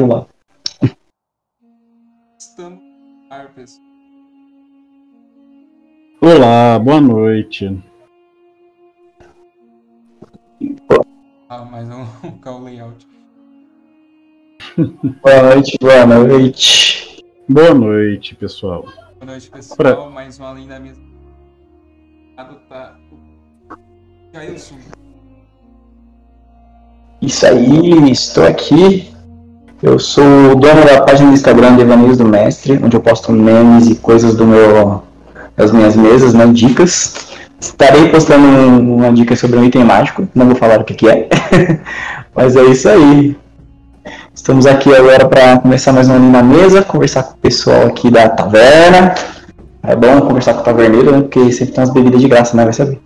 lá. Estamos no ar, pessoal. Olá, boa noite. Ah, mais um call layout. Boa noite, boa noite. Boa noite, pessoal. Boa noite, pessoal. Pra- Mais uma além da mesa. Tá... Jailson. Isso aí, estou aqui. Eu sou o dono da página do Instagram Devaneios do Mestre, onde eu posto memes e coisas do meu, das minhas mesas, né, dicas. Estarei postando um- uma dica sobre um item mágico, não vou falar o que, que é, mas é isso aí. Estamos aqui agora para conversar mais uma na mesa, conversar com o pessoal aqui da taverna. É bom conversar com o taverneiro, né, porque sempre tem umas bebidas de graça, né, vai saber.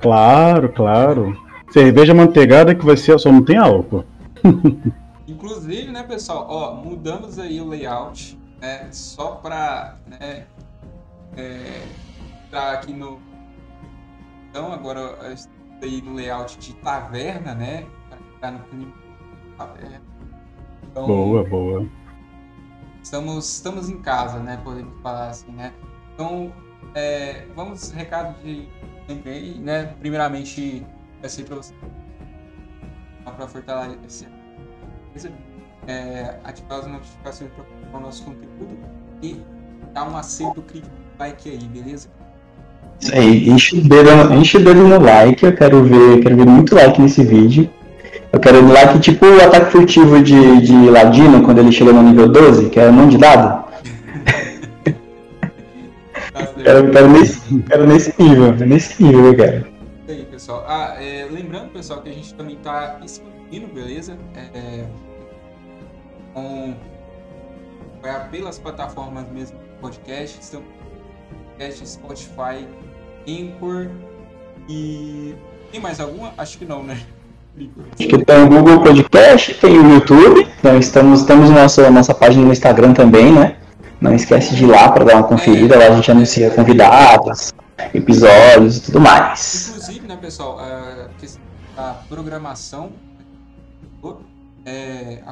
Claro, claro. Cerveja manteigada que vai ser, só não tem álcool. Inclusive, né, pessoal, ó, mudamos aí o layout, né, só pra, né, é, tá aqui no... Então, agora, eu estou aí no layout de taverna, né, pra ficar no clima taverna. Então, Boa, boa. estamos, estamos em casa, né? Podemos falar assim, né? Então, é, vamos recado de e-mail, né? Primeiramente, peço aí para você para fortalecer coisa, é, ativar as notificações para o nosso conteúdo e dar um acerto crítico like aí, beleza? Isso aí, enche o dedo, enche o dedo no like, eu quero ver, quero ver muito like nesse vídeo. Eu quero um like tipo o ataque furtivo de, de Ladino quando ele chegou no nível 12, que é mão de dado. Quero, quero, nesse, quero nesse nível, nesse nível eu quero. Isso aí, pessoal. Ah, é, lembrando, pessoal, que a gente também tá expandindo, beleza? É, com, vai pelas plataformas mesmo podcast, estamos podcast, Spotify, Anchor e tem mais alguma? Acho que não, né? Acho que tem o Google Podcast, tem o YouTube, então estamos, temos nossa, nossa página no Instagram também, né? Não esquece de ir lá para dar uma conferida, lá a gente anuncia convidados, episódios e tudo mais. Inclusive, né, pessoal, a questão da programação é,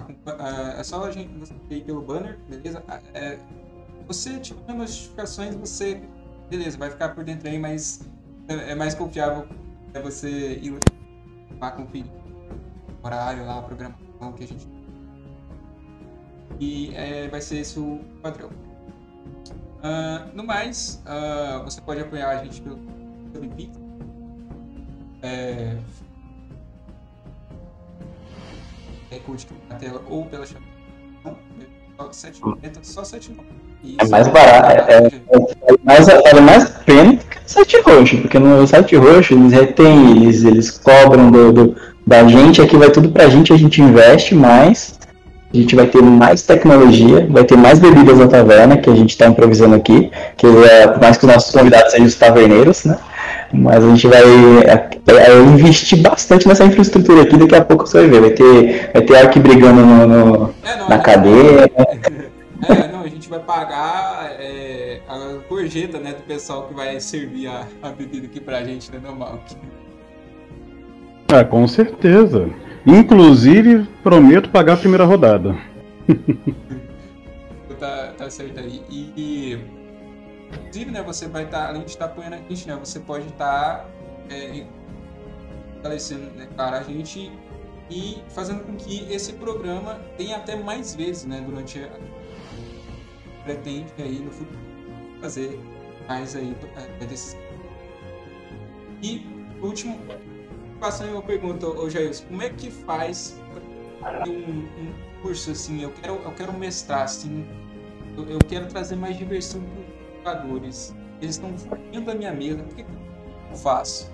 é, é só a gente você ir pelo banner, beleza? É, você ativar notificações, você, beleza, vai ficar por dentro aí, mas é é mais confiável é você ir lá conferir o horário lá, a programação que a gente e é, vai ser esse o padrão. Ah, no mais, ah, você pode apoiar a gente pelo Subpix. É, é na tela ou pela chave. Não, só 7,90, só 7,90. É mais barato, é, é, é mais, vale mais a pena que o site roxo, porque no site roxo eles retêm, eles, eles cobram do, do- da gente, aqui vai tudo pra gente, a gente investe mais, a gente vai ter mais tecnologia, vai ter mais bebidas na taverna, que a gente está improvisando aqui, que é, por mais que os nossos convidados sejam os taverneiros, né? Mas a gente vai é, é, investir bastante nessa infraestrutura aqui, daqui a pouco você vai ver, vai ter, vai ter arque brigando no, no- É, não, na gente- cadeia, É, não, a gente vai pagar é, a gorjeta, né, do pessoal que vai servir a, a bebida aqui pra gente, né, normal. Ah, com certeza. Inclusive, prometo pagar a primeira rodada. Tá, tá certo aí. E, e, inclusive, né, você vai estar, além de estar apoiando a gente, né, você pode estar é, fortalecendo, né, a gente e fazendo com que esse programa tenha até mais vezes, né, durante a pretende aí no futuro fazer mais aí é, desses. E último passando uma pergunta ô Jair, como é que faz um, um curso assim eu quero eu quero mestrar assim eu, eu quero trazer mais diversão para jogadores. Eles estão fugindo da minha mesa. O que, eu faço?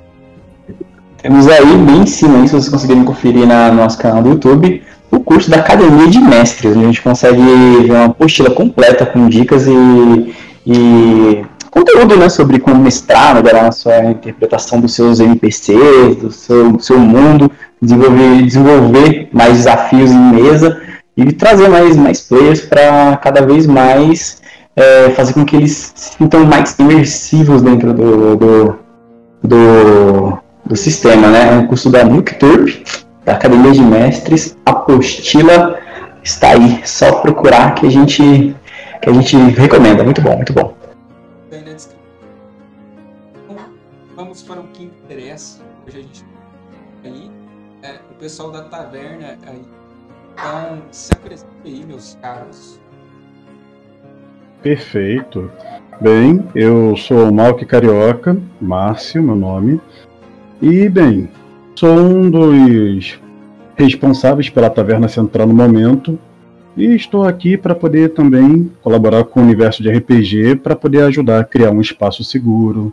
Temos aí bem em cima, se vocês conseguirem conferir na, no nosso canal do YouTube, o curso da Academia de Mestres, onde a gente consegue ver uma apostila completa com dicas e, e conteúdo né, sobre como mestrar, melhorar a sua interpretação dos seus NPCs, do seu, do seu mundo, desenvolver, desenvolver mais desafios em mesa e trazer mais, mais players para cada vez mais é, fazer com que eles se sintam mais imersivos dentro do, do, do do sistema, né? É um curso da Nuke Turp, da Academia de Mestres, apostila está aí, só procurar que a gente que a gente recomenda, muito bom, muito bom. Vamos para o que interessa. Hoje a gente aí é, o pessoal da taverna aí. Então, se apresente aí, meus caros. Perfeito. Bem, eu sou o Malk Carioca, Márcio, meu nome. E, bem, sou um dos responsáveis pela Taverna Central no momento. E estou aqui para poder também colaborar com o universo de RPG para poder ajudar a criar um espaço seguro,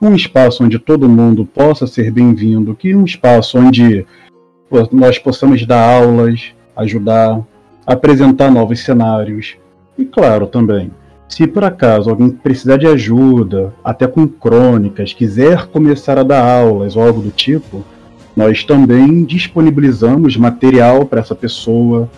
um espaço onde todo mundo possa ser bem-vindo, que um espaço onde nós possamos dar aulas, ajudar, apresentar novos cenários e, claro, também se por acaso alguém precisar de ajuda, até com crônicas, quiser começar a dar aulas ou algo do tipo, nós também disponibilizamos material para essa pessoa,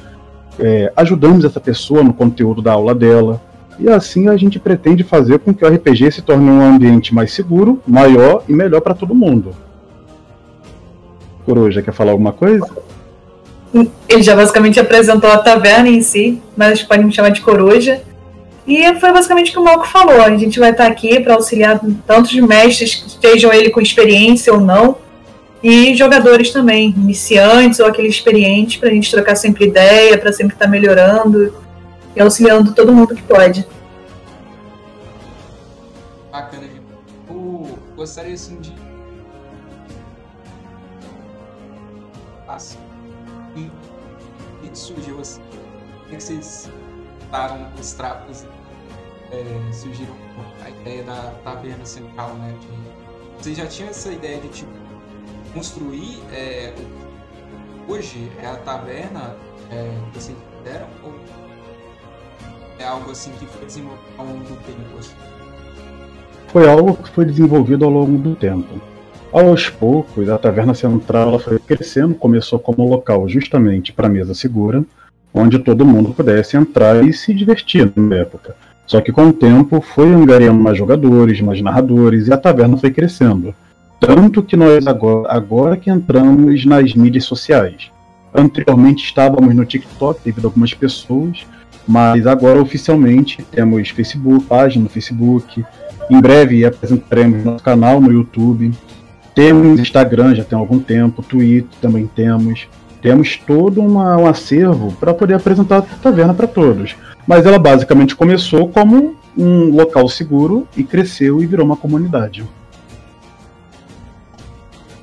é, ajudamos essa pessoa no conteúdo da aula dela. E assim a gente pretende fazer com que o RPG se torne um ambiente mais seguro, maior e melhor para todo mundo. Coruja, quer falar alguma coisa? Ele já basicamente apresentou a taverna em si, mas pode me chamar de Coruja. E foi basicamente o que o Malco falou. A gente vai estar aqui para auxiliar tantos mestres, estejam ele com experiência ou não, e jogadores também, iniciantes ou aquele experiente, para a gente trocar sempre ideia, para sempre estar melhorando e auxiliando todo mundo que pode. Bacana, Eu gostaria assim de. Assim. E, e surgiu assim. O que vocês botaram os trapos é, surgiram a ideia da taverna central, né? De, vocês já tinham essa ideia de tipo construir é, hoje é a taverna é, que vocês fizeram ou é algo assim que foi desenvolvido ao longo do tempo? Assim? Foi algo que foi desenvolvido ao longo do tempo. Aos poucos, a taverna central ela foi crescendo, começou como local justamente para mesa segura, onde todo mundo pudesse entrar e se divertir na época. Só que com o tempo foi angariando mais jogadores, mais narradores e a taverna foi crescendo. Tanto que nós agora, agora que entramos nas mídias sociais. Anteriormente estávamos no TikTok devido a algumas pessoas, mas agora oficialmente temos Facebook, página no Facebook. Em breve apresentaremos nosso canal no YouTube. Temos Instagram já tem algum tempo, Twitter também temos temos todo uma, um acervo para poder apresentar a taverna para todos. Mas ela basicamente começou como um local seguro e cresceu e virou uma comunidade.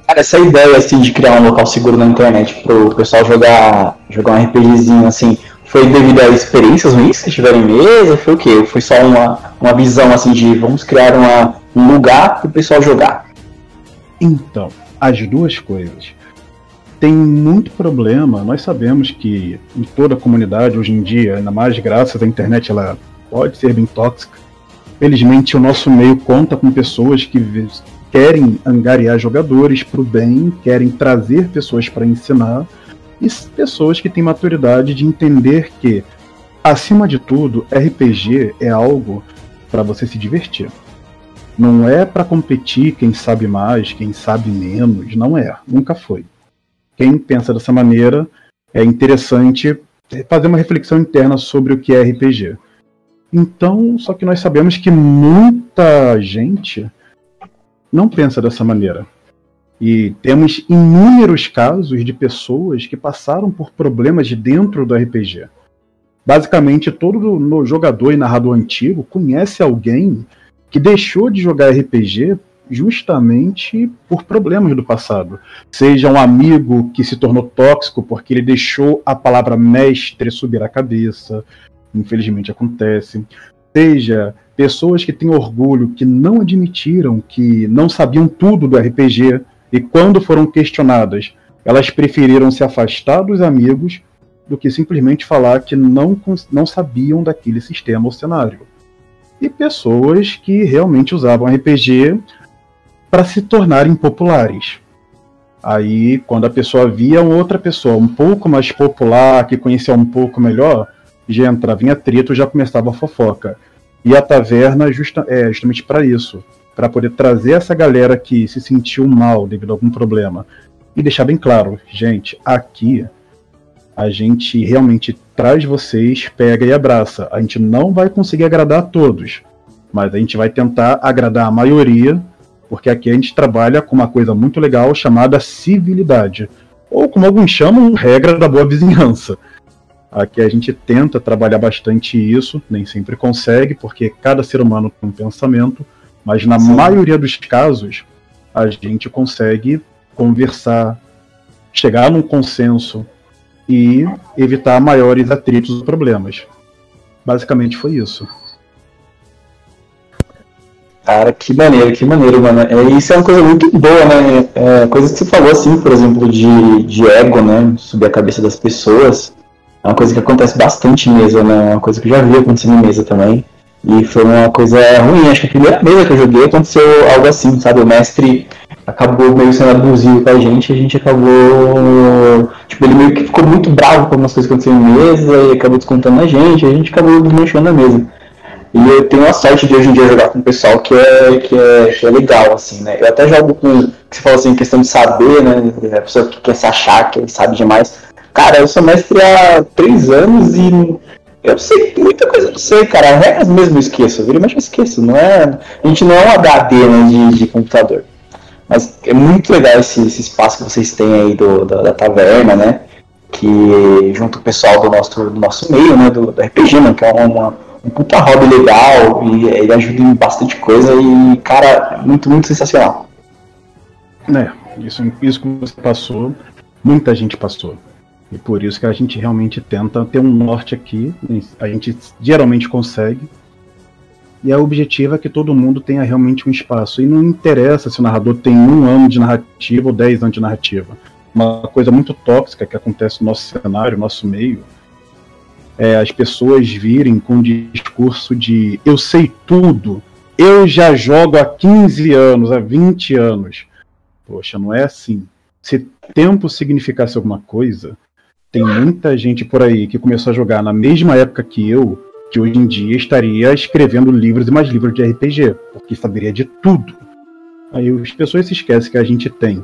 Cara, essa ideia assim, de criar um local seguro na internet para o pessoal jogar, jogar um RPGzinho assim, foi devido a experiências ruins que tiveram em mesa? Foi o quê? Foi só uma, uma visão assim de vamos criar uma, um lugar para o pessoal jogar? Então, as duas coisas tem muito problema. Nós sabemos que em toda a comunidade hoje em dia, ainda mais graças à internet, ela pode ser bem tóxica. Felizmente, o nosso meio conta com pessoas que querem angariar jogadores para o bem, querem trazer pessoas para ensinar e pessoas que têm maturidade de entender que, acima de tudo, RPG é algo para você se divertir. Não é para competir quem sabe mais, quem sabe menos, não é, nunca foi quem pensa dessa maneira, é interessante fazer uma reflexão interna sobre o que é RPG. Então, só que nós sabemos que muita gente não pensa dessa maneira. E temos inúmeros casos de pessoas que passaram por problemas dentro do RPG. Basicamente, todo jogador e narrador antigo conhece alguém que deixou de jogar RPG justamente por problemas do passado. Seja um amigo que se tornou tóxico porque ele deixou a palavra mestre subir a cabeça, infelizmente acontece. Seja pessoas que têm orgulho, que não admitiram que não sabiam tudo do RPG e quando foram questionadas, elas preferiram se afastar dos amigos do que simplesmente falar que não, não sabiam daquele sistema ou cenário. E pessoas que realmente usavam RPG para se tornarem populares. Aí, quando a pessoa via outra pessoa um pouco mais popular, que conhecia um pouco melhor, já entrava em atrito, já começava a fofoca. E a taverna justa, é justamente para isso, para poder trazer essa galera que se sentiu mal devido a algum problema e deixar bem claro, gente, aqui A gente realmente traz vocês, pega e abraça. A gente não vai conseguir agradar a todos, mas a gente vai tentar agradar a maioria, porque aqui a gente trabalha com uma coisa muito legal chamada civilidade, ou como alguns chamam, regra da boa vizinhança. Aqui a gente tenta trabalhar bastante isso, nem sempre consegue, porque cada ser humano tem um pensamento, mas na Sim. maioria dos casos a gente consegue conversar, chegar num consenso e evitar maiores atritos ou problemas. Basicamente foi isso. Cara, que maneiro, que maneiro, mano. É, isso é uma coisa muito boa, né? É, coisa que você falou, assim, por exemplo, de, de ego, né? Subir a cabeça das pessoas. É uma coisa que acontece bastante em mesa, né? É uma coisa que eu já vi acontecendo em mesa também. E foi uma coisa ruim. Acho que a primeira mesa que eu joguei aconteceu algo assim, sabe? O mestre acabou meio sendo abusivo com a gente, a gente acabou. Tipo, ele meio que ficou muito bravo com algumas coisas que aconteceram em mesa e acabou descontando a gente, a gente acabou desmanchando a mesa. E eu tenho a sorte de hoje em dia jogar com um pessoal que é, que é, que é legal, assim, né? Eu até jogo com, que você falou assim, questão de saber, né? A pessoa que quer se achar, que sabe demais. Cara, eu sou mestre há três anos e eu sei muita coisa, não sei, cara. Regras mesmo eu esqueço, vira mas eu esqueço. Não é, a gente não é um HD né, de, de computador. Mas é muito legal esse, esse espaço que vocês têm aí do, da, da, taverna, né? Que junto o pessoal do nosso, do nosso meio, né? Do, do RPG, né, que é uma, um puta hobby legal e ele ajuda em bastante coisa e, cara, muito, muito sensacional. É, isso, isso que você passou, muita gente passou. E por isso que a gente realmente tenta ter um norte aqui, a gente geralmente consegue, e a objetivo é que todo mundo tenha realmente um espaço. E não interessa se o narrador tem um ano de narrativa ou dez anos de narrativa. Uma coisa muito tóxica que acontece no nosso cenário, no nosso meio, é as pessoas virem com discurso de eu sei tudo, eu já jogo há 15 anos, há 20 anos. Poxa, não é assim. Se tempo significasse alguma coisa, tem muita gente por aí que começou a jogar na mesma época que eu, que hoje em dia estaria escrevendo livros e mais livros de RPG, porque saberia de tudo. Aí as pessoas se esquecem que a gente tem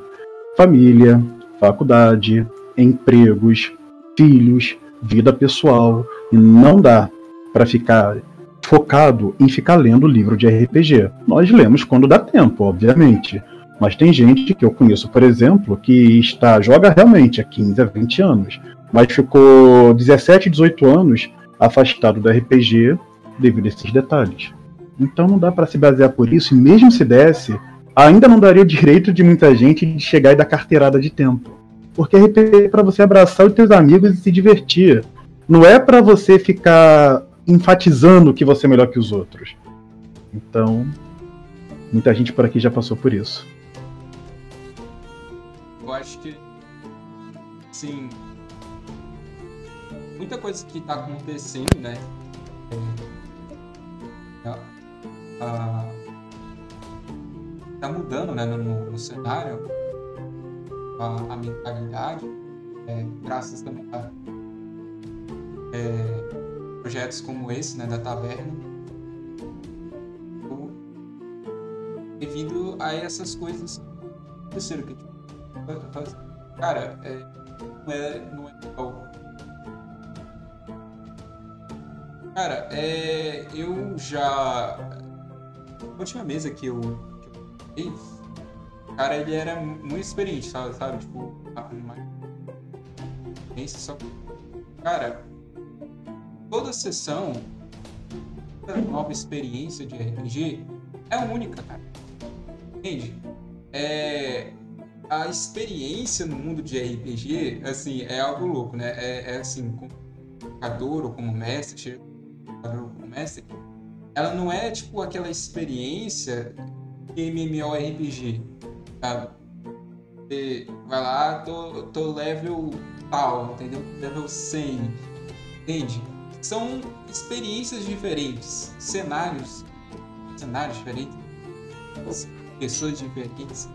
família, faculdade, empregos, filhos, vida pessoal, e não dá para ficar focado em ficar lendo livro de RPG. Nós lemos quando dá tempo, obviamente. Mas tem gente que eu conheço, por exemplo, que está joga realmente há 15 a 20 anos, mas ficou 17, 18 anos afastado do RPG devido a esses detalhes. Então não dá para se basear por isso, e mesmo se desse, ainda não daria direito de muita gente de chegar e dar carteirada de tempo. Porque RPG é para você abraçar os teus amigos e se divertir. Não é para você ficar enfatizando que você é melhor que os outros. Então, muita gente por aqui já passou por isso. Eu acho que sim, muita coisa que está acontecendo, né? É, tá mudando, né, no, no cenário a, a mentalidade, é, graças também a é, projetos como esse, né, da taverna, devido a essas coisas que que tipo, cara, é, não é, não é igual Cara, é, eu já. A última mesa que eu, que eu fiz, cara, ele era muito experiente, sabe? sabe? Tipo, uma experiência só. Cara, toda sessão, toda nova experiência de RPG é única, cara. Entende? É, a experiência no mundo de RPG, assim, é algo louco, né? É, é assim, como jogador ou como mestre, como mestre, ela não é tipo aquela experiência MMORPG, sabe? Você vai lá, tô, tô level tal, entendeu? Level 100, entende? São experiências diferentes, cenários, cenários diferentes, pessoas diferentes.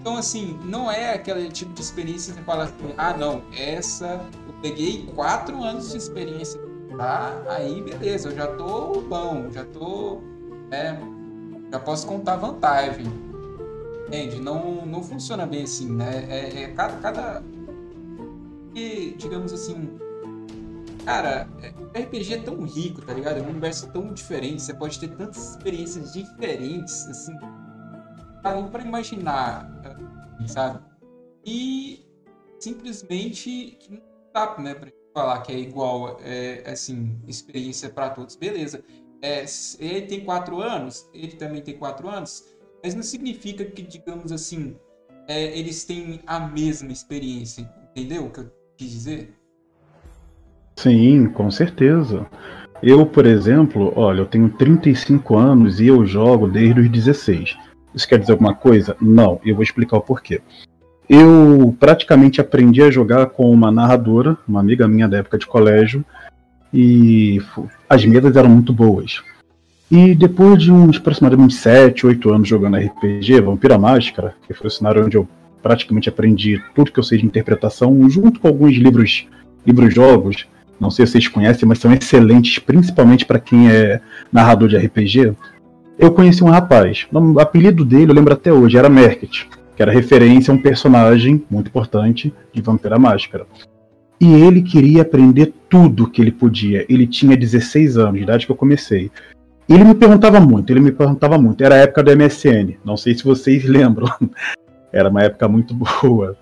Então, assim, não é aquele tipo de experiência que você fala assim, ah, não, essa eu peguei quatro anos de experiência tá? Aí beleza, eu já tô bom, já tô. É, já posso contar vantagem. Entende? Não, não funciona bem assim, né? É, é cada, cada porque, digamos assim, cara, RPG é tão rico, tá ligado? É um universo tão diferente, você pode ter tantas experiências diferentes, assim, nem para imaginar, sabe? E simplesmente não dá, né, pra falar que é igual, é, assim, experiência para todos, beleza. É, ele tem quatro anos, ele também tem quatro anos, mas não significa que, digamos assim, é, eles têm a mesma experiência, entendeu o que eu quis dizer? Sim, com certeza. Eu, por exemplo, olha, eu tenho 35 anos e eu jogo desde os 16. Isso quer dizer alguma coisa? Não, eu vou explicar o porquê. Eu praticamente aprendi a jogar com uma narradora, uma amiga minha da época de colégio, e as mesas eram muito boas. E depois de uns aproximadamente 7, 8 anos jogando RPG, Vampira Máscara, que foi o cenário onde eu praticamente aprendi tudo que eu sei de interpretação, junto com alguns livros, livros jogos, não sei se vocês conhecem, mas são excelentes, principalmente para quem é narrador de RPG. Eu conheci um rapaz, o apelido dele eu lembro até hoje, era Merket, que era referência a um personagem muito importante de Vampira Máscara. E ele queria aprender tudo que ele podia. Ele tinha 16 anos de idade que eu comecei. Ele me perguntava muito, ele me perguntava muito. Era a época do MSN, não sei se vocês lembram. Era uma época muito boa.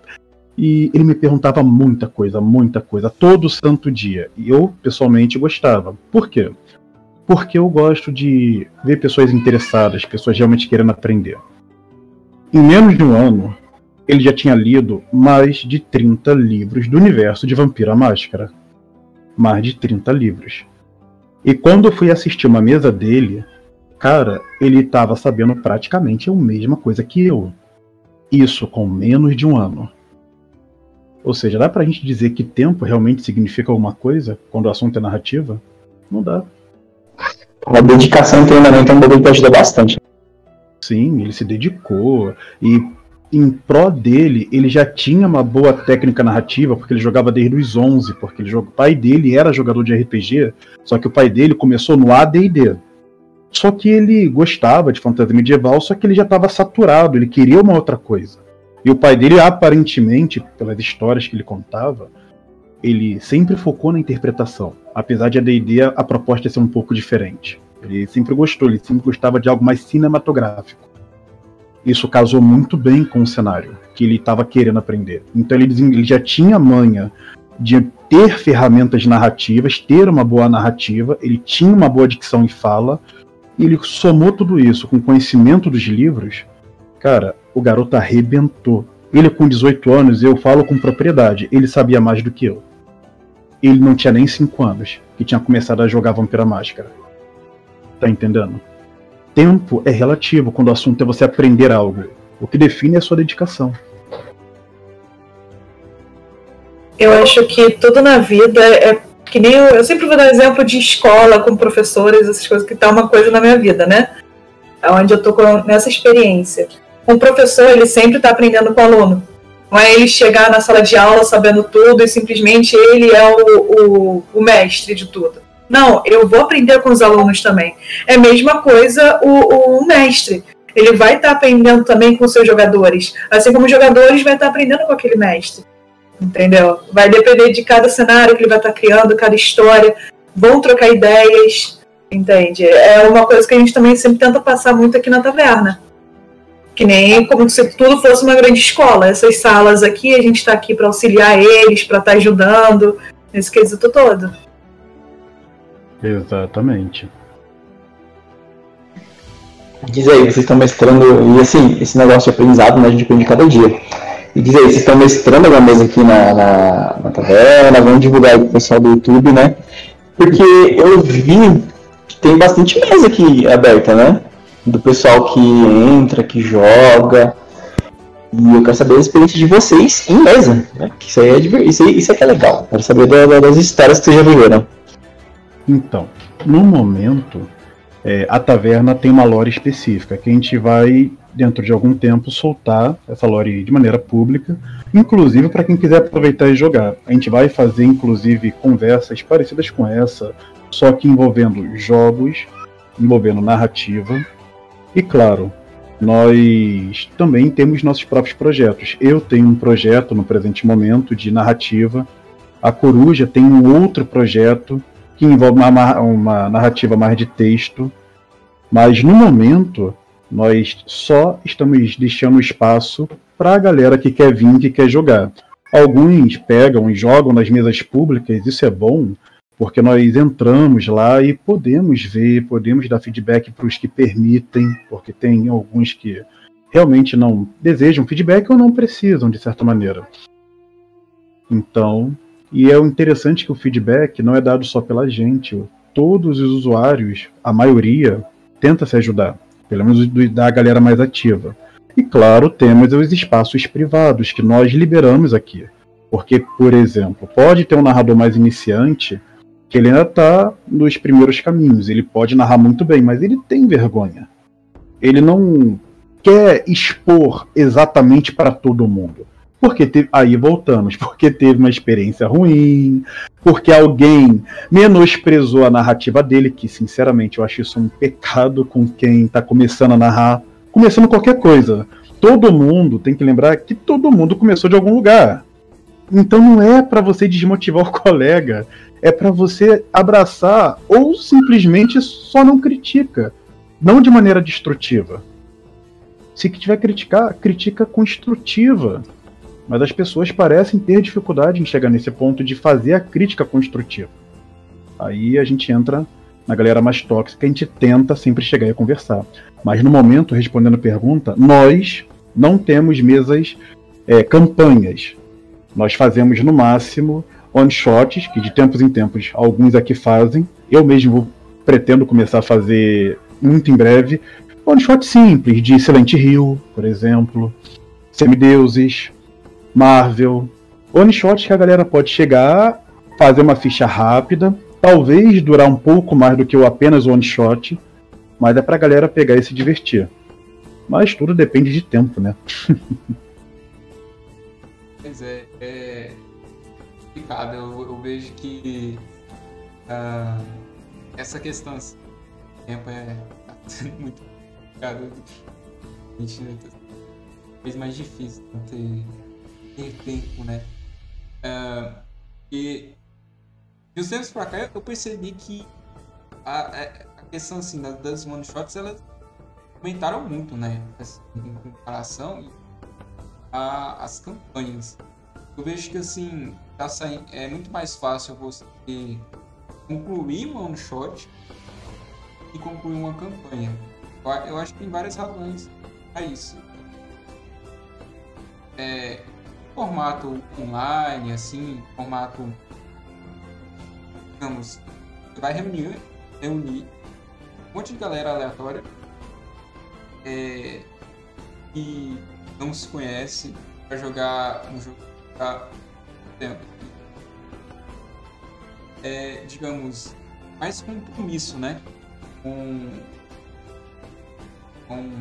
E ele me perguntava muita coisa, muita coisa, todo santo dia. E eu, pessoalmente, gostava. Por quê? Porque eu gosto de ver pessoas interessadas, pessoas realmente querendo aprender. Em menos de um ano, ele já tinha lido mais de 30 livros do universo de Vampira Máscara. Mais de 30 livros. E quando eu fui assistir uma mesa dele, cara, ele estava sabendo praticamente a mesma coisa que eu. Isso com menos de um ano. Ou seja, dá pra gente dizer que tempo realmente significa alguma coisa quando o assunto é narrativa? Não dá. A dedicação e treinamento é um bagulho que ajuda bastante. Sim, ele se dedicou. E em pró dele, ele já tinha uma boa técnica narrativa, porque ele jogava desde os 11, porque ele, o pai dele era jogador de RPG, só que o pai dele começou no AD&D. Só que ele gostava de fantasia medieval, só que ele já estava saturado, ele queria uma outra coisa. E o pai dele, aparentemente, pelas histórias que ele contava, ele sempre focou na interpretação. Apesar de a D&D a proposta ser um pouco diferente. Ele sempre gostou, ele sempre gostava de algo mais cinematográfico. Isso casou muito bem com o cenário que ele estava querendo aprender. Então ele, ele já tinha manha de ter ferramentas narrativas, ter uma boa narrativa, ele tinha uma boa dicção e fala, e ele somou tudo isso com conhecimento dos livros. Cara, o garoto arrebentou. Ele com 18 anos, eu falo com propriedade, ele sabia mais do que eu. Ele não tinha nem 5 anos que tinha começado a jogar Vampira Máscara. Tá entendendo? Tempo é relativo quando o assunto é você aprender algo. O que define é a sua dedicação. Eu acho que tudo na vida é que nem eu, eu sempre vou dar exemplo de escola com professores, essas coisas que tá uma coisa na minha vida, né? Onde eu tô com, nessa experiência um professor ele sempre está aprendendo com o aluno. Não é ele chegar na sala de aula sabendo tudo e simplesmente ele é o, o, o mestre de tudo. Não, eu vou aprender com os alunos também. É a mesma coisa o, o mestre. Ele vai estar tá aprendendo também com seus jogadores. Assim como os jogadores vai estar tá aprendendo com aquele mestre. Entendeu? Vai depender de cada cenário que ele vai estar tá criando, cada história. Vão trocar ideias. Entende? É uma coisa que a gente também sempre tenta passar muito aqui na taverna que nem como se tudo fosse uma grande escola. Essas salas aqui, a gente está aqui para auxiliar eles, para estar tá ajudando, nesse quesito todo. Exatamente. Diz aí, vocês estão mestrando, e assim, esse negócio de aprendizado, né, a gente aprende cada dia. E diz aí, vocês estão mestrando alguma mesa aqui na, na, na taverna, vamos divulgar o pessoal do YouTube, né? Porque eu vi que tem bastante mesa aqui aberta, né? do pessoal que entra, que joga. E eu quero saber a experiência de vocês em mesa, né? Isso aí é, isso, aí, isso é que é legal. Quero saber da, das histórias que vocês já viveram. Então, no momento, é, a taverna tem uma lore específica que a gente vai, dentro de algum tempo, soltar essa lore de maneira pública, inclusive para quem quiser aproveitar e jogar. A gente vai fazer, inclusive, conversas parecidas com essa, só que envolvendo jogos, envolvendo narrativa e claro, nós também temos nossos próprios projetos. Eu tenho um projeto no presente momento de narrativa A Coruja tem um outro projeto que envolve uma, uma narrativa mais de texto, mas no momento nós só estamos deixando espaço para a galera que quer vir, que quer jogar. Alguns pegam e jogam nas mesas públicas, isso é bom, porque nós entramos lá e podemos ver, podemos dar feedback para os que permitem, porque tem alguns que realmente não desejam feedback ou não precisam, de certa maneira. Então, e é interessante que o feedback não é dado só pela gente, todos os usuários, a maioria, tenta se ajudar, pelo menos da galera mais ativa. E claro, temos os espaços privados que nós liberamos aqui. Porque, por exemplo, pode ter um narrador mais iniciante que ele ainda está nos primeiros caminhos. Ele pode narrar muito bem, mas ele tem vergonha. Ele não quer expor exatamente para todo mundo. Porque teve, aí voltamos, porque teve uma experiência ruim, porque alguém menosprezou a narrativa dele, que sinceramente eu acho isso um pecado com quem está começando a narrar, começando qualquer coisa. Todo mundo tem que lembrar que todo mundo começou de algum lugar. Então não é para você desmotivar o colega, é para você abraçar ou simplesmente só não critica, não de maneira destrutiva. Se tiver criticar, critica construtiva. Mas as pessoas parecem ter dificuldade em chegar nesse ponto de fazer a crítica construtiva. Aí a gente entra na galera mais tóxica, a gente tenta sempre chegar e conversar. Mas no momento, respondendo a pergunta, nós não temos mesas, é, campanhas. Nós fazemos no máximo one-shots, que de tempos em tempos alguns aqui fazem. Eu mesmo pretendo começar a fazer muito em breve. One-shot simples, de Silent Hill, por exemplo. Semideuses, Marvel. One-shots que a galera pode chegar, fazer uma ficha rápida, talvez durar um pouco mais do que o apenas one-shot, mas é pra galera pegar e se divertir. Mas tudo depende de tempo, né? pois é, é complicado. Eu, eu vejo que uh, essa questão assim, tempo é muito complicado. A gente fez mais difícil ter, ter tempo, né? Uh, e de uns tempos pra cá eu percebi que a, a questão assim das, das one shots elas aumentaram muito, né? Assim, em comparação às campanhas. Eu vejo que assim tá saindo, é muito mais fácil você concluir um one shot e concluir uma campanha. Eu acho que tem várias razões para isso. É, formato online, assim, formato, digamos, vai reunir, reunir um monte de galera aleatória é, e não se conhece para jogar um jogo há tempo. É, digamos, mais compromisso, né? Com. com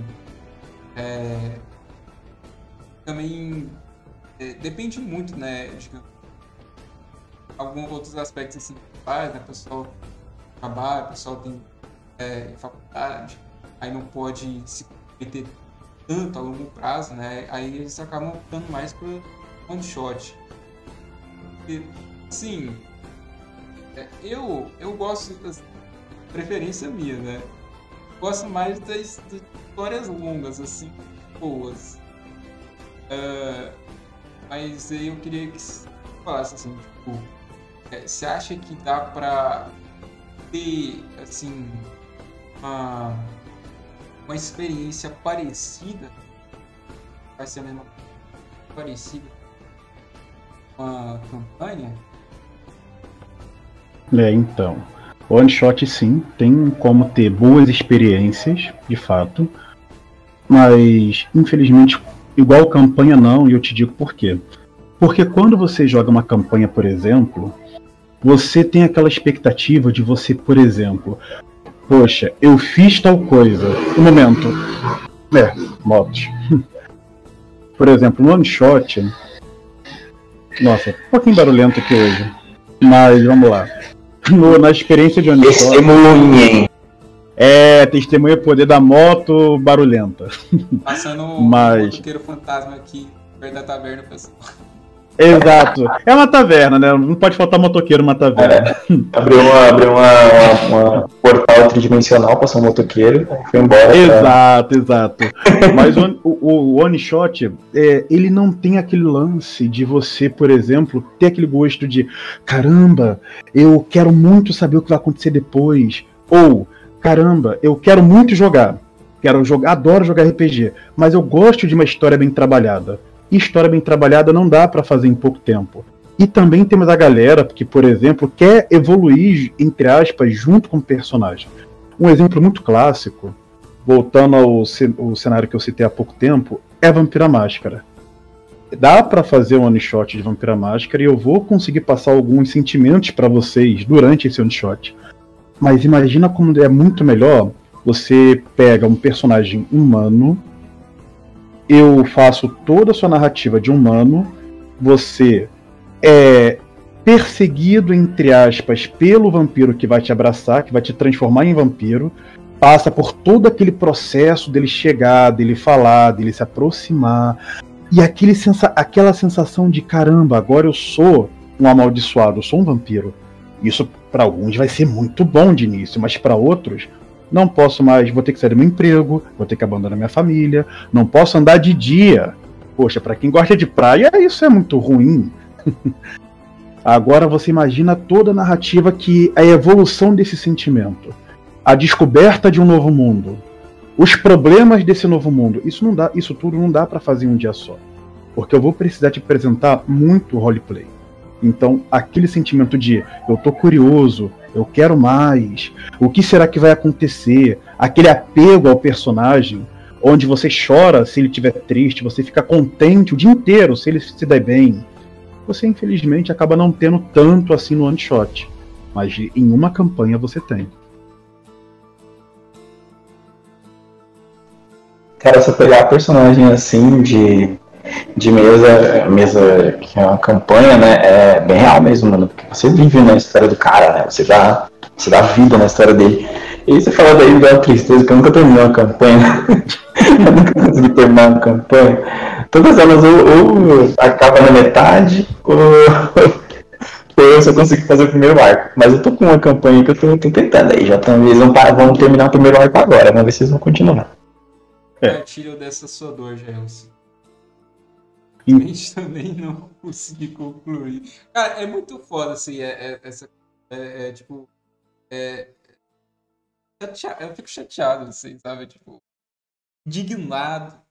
é, também é, depende muito, né? Digamos, alguns outros aspectos assim, faz, né? O pessoal trabalha, o pessoal tem é, faculdade, aí não pode se comprometer tanto a longo prazo, né? Aí eles acabam optando mais por one shot. E, sim, é, eu, eu gosto da preferência minha, né? Gosto mais das, das histórias longas, assim, boas. Uh, mas aí eu queria que você falasse assim, tipo, é, você acha que dá pra ter, assim, uma, uma experiência parecida? Vai ser a mesma parecida uma campanha? É, então. One Shot sim, tem como ter boas experiências, de fato. Mas, infelizmente, igual campanha não, e eu te digo por quê. Porque quando você joga uma campanha, por exemplo, você tem aquela expectativa de você, por exemplo, poxa, eu fiz tal coisa. Um momento. É, motos. por exemplo, no one shot, nossa, um pouquinho barulhento aqui hoje. Mas vamos lá. No, na experiência de Onishot. Testemunhem. É, testemunha poder da moto barulhenta. Passando Mas... um motoqueiro fantasma aqui perto da taverna, pessoal. Exato. É uma taverna, né? Não pode faltar motoqueiro numa taverna. É, abriu uma, abriu uma, uma, uma portal tridimensional, passou um motoqueiro, foi embora. pra- Exato, exato. Mas o, o, o one shot, é, ele não tem aquele lance de você, por exemplo, ter aquele gosto de caramba, eu quero muito saber o que vai acontecer depois. Ou, caramba, eu quero muito jogar. Quero jogar, adoro jogar RPG, mas eu gosto de uma história bem trabalhada. E história bem trabalhada não dá pra fazer em pouco tempo. E também temos a galera que, por exemplo, quer evoluir, entre aspas, junto com o personagem. Um exemplo muito clássico voltando ao ce- o cenário que eu citei há pouco tempo, é Vampira Máscara. Dá pra fazer um one shot de Vampira Máscara e eu vou conseguir passar alguns sentimentos pra vocês durante esse one shot. Mas imagina como é muito melhor você pega um personagem humano, eu faço toda a sua narrativa de humano, você é perseguido entre aspas pelo vampiro que vai te abraçar, que vai te transformar em vampiro passa por todo aquele processo dele chegar, dele falar, dele se aproximar. E aquele sensa aquela sensação de caramba, agora eu sou um amaldiçoado, eu sou um vampiro. Isso para alguns vai ser muito bom de início, mas para outros não posso mais, vou ter que sair do meu emprego, vou ter que abandonar minha família, não posso andar de dia. Poxa, para quem gosta de praia, isso é muito ruim. Agora você imagina toda a narrativa que é a evolução desse sentimento a descoberta de um novo mundo, os problemas desse novo mundo. Isso não dá, isso tudo não dá para fazer em um dia só, porque eu vou precisar te apresentar muito roleplay. Então, aquele sentimento de eu tô curioso, eu quero mais, o que será que vai acontecer, aquele apego ao personagem, onde você chora se ele estiver triste, você fica contente o dia inteiro se ele se der bem. Você infelizmente acaba não tendo tanto assim no one shot, mas em uma campanha você tem. Cara, se eu pegar personagem assim de, de mesa, mesa que é uma campanha, né? É bem real mesmo, mano. Porque você vive na história do cara, né? Você dá, você dá vida na história dele. E você fala daí da tristeza, que eu nunca terminei uma campanha. eu nunca consegui terminar uma campanha. Todas elas ou, ou acaba na metade, ou, eu só consegui fazer o primeiro arco. Mas eu tô com uma campanha que eu tô, tô tentando aí. Já tão, eles vão, vão terminar o primeiro arco agora, vamos ver se eles vão continuar. É. Compartilho dessa sua dor, Gelson. Gente também não consegui concluir. Cara, é muito foda, assim, é, é- essa. É, é, tipo. É, chatea- eu fico chateado, assim, sabe? Tipo, indignado.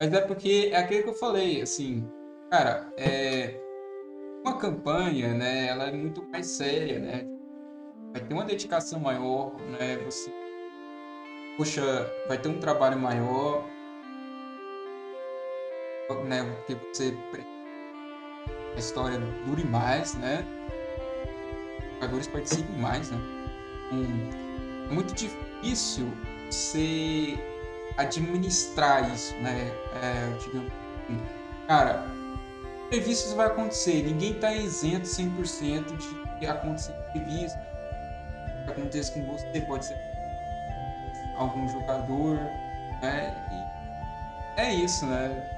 Mas é porque é aquilo que eu falei, assim, cara, é. Uma campanha, né? Ela é muito mais séria, né? Vai ter uma dedicação maior, né? Você. Poxa, vai ter um trabalho maior, né? Porque você a história dure mais, né? Os jogadores participem mais, né? Hum, é muito difícil você administrar isso, né? É, digamos assim. Cara, imprevistos vai acontecer, ninguém está isento 100% de acontecer imprevisto. Acontece com você pode ser algum jogador, né? E é isso, né?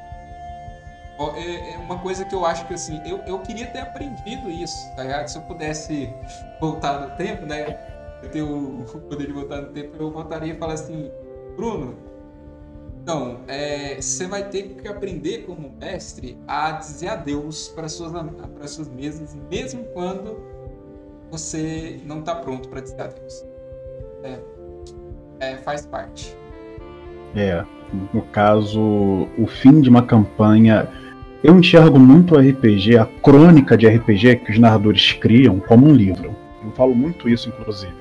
É é uma coisa que eu acho que assim, eu, eu queria ter aprendido isso, tá ligado? Se eu pudesse voltar no tempo, né? Eu tenho o poder de voltar no tempo, eu voltaria e falar assim, Bruno, então, é, você vai ter que aprender como mestre a dizer adeus para suas para suas mesas, mesmo quando você não está pronto para dizer adeus. É, é, faz parte. É, no caso, o fim de uma campanha. Eu enxergo muito o RPG, a crônica de RPG que os narradores criam, como um livro. Eu falo muito isso, inclusive.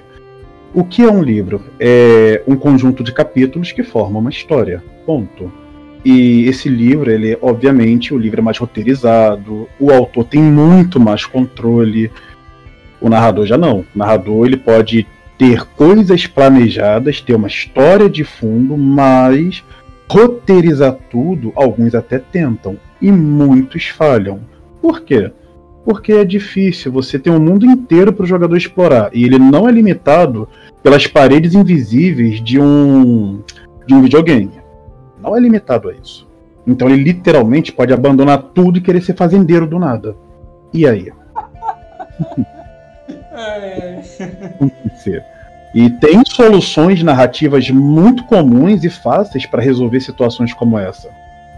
O que é um livro? É um conjunto de capítulos que formam uma história. Ponto. E esse livro, ele, obviamente, o livro é mais roteirizado, o autor tem muito mais controle. O narrador já não. O narrador ele pode ter coisas planejadas, ter uma história de fundo, mas roteirizar tudo, alguns até tentam e muitos falham. Por quê? Porque é difícil, você tem um mundo inteiro para o jogador explorar e ele não é limitado pelas paredes invisíveis de um de um videogame. Não é limitado a isso. Então ele literalmente pode abandonar tudo e querer ser fazendeiro do nada. E aí? É. E tem soluções narrativas muito comuns e fáceis para resolver situações como essa.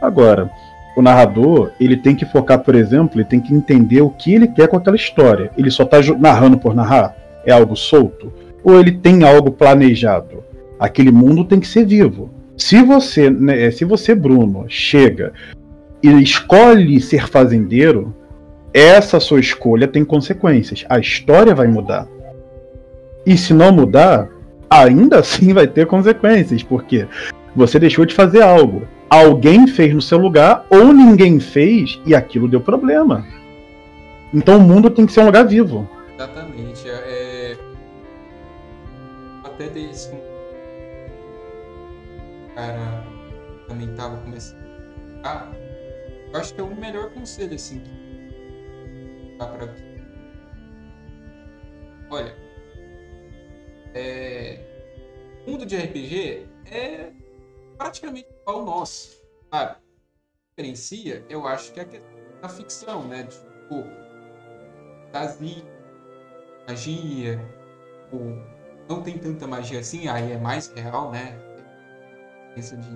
Agora, o narrador, ele tem que focar, por exemplo, ele tem que entender o que ele quer com aquela história. Ele só está narrando por narrar? É algo solto? Ou ele tem algo planejado? Aquele mundo tem que ser vivo. Se você, né, se você, Bruno, chega e escolhe ser fazendeiro, essa sua escolha tem consequências. A história vai mudar. E se não mudar, ainda assim vai ter consequências, porque você deixou de fazer algo. Alguém fez no seu lugar ou ninguém fez e aquilo deu problema. Então o mundo tem que ser um lugar vivo. Exatamente. É... é até desde cara também tava começando. Ah, eu acho que é o melhor conselho assim dá pra. Olha, é... o mundo de RPG é praticamente ao nosso, sabe? Diferencia, eu acho que é a questão da ficção, né? Tipo, fantasia, magia, ou não tem tanta magia assim, aí é mais real, né? Pensa de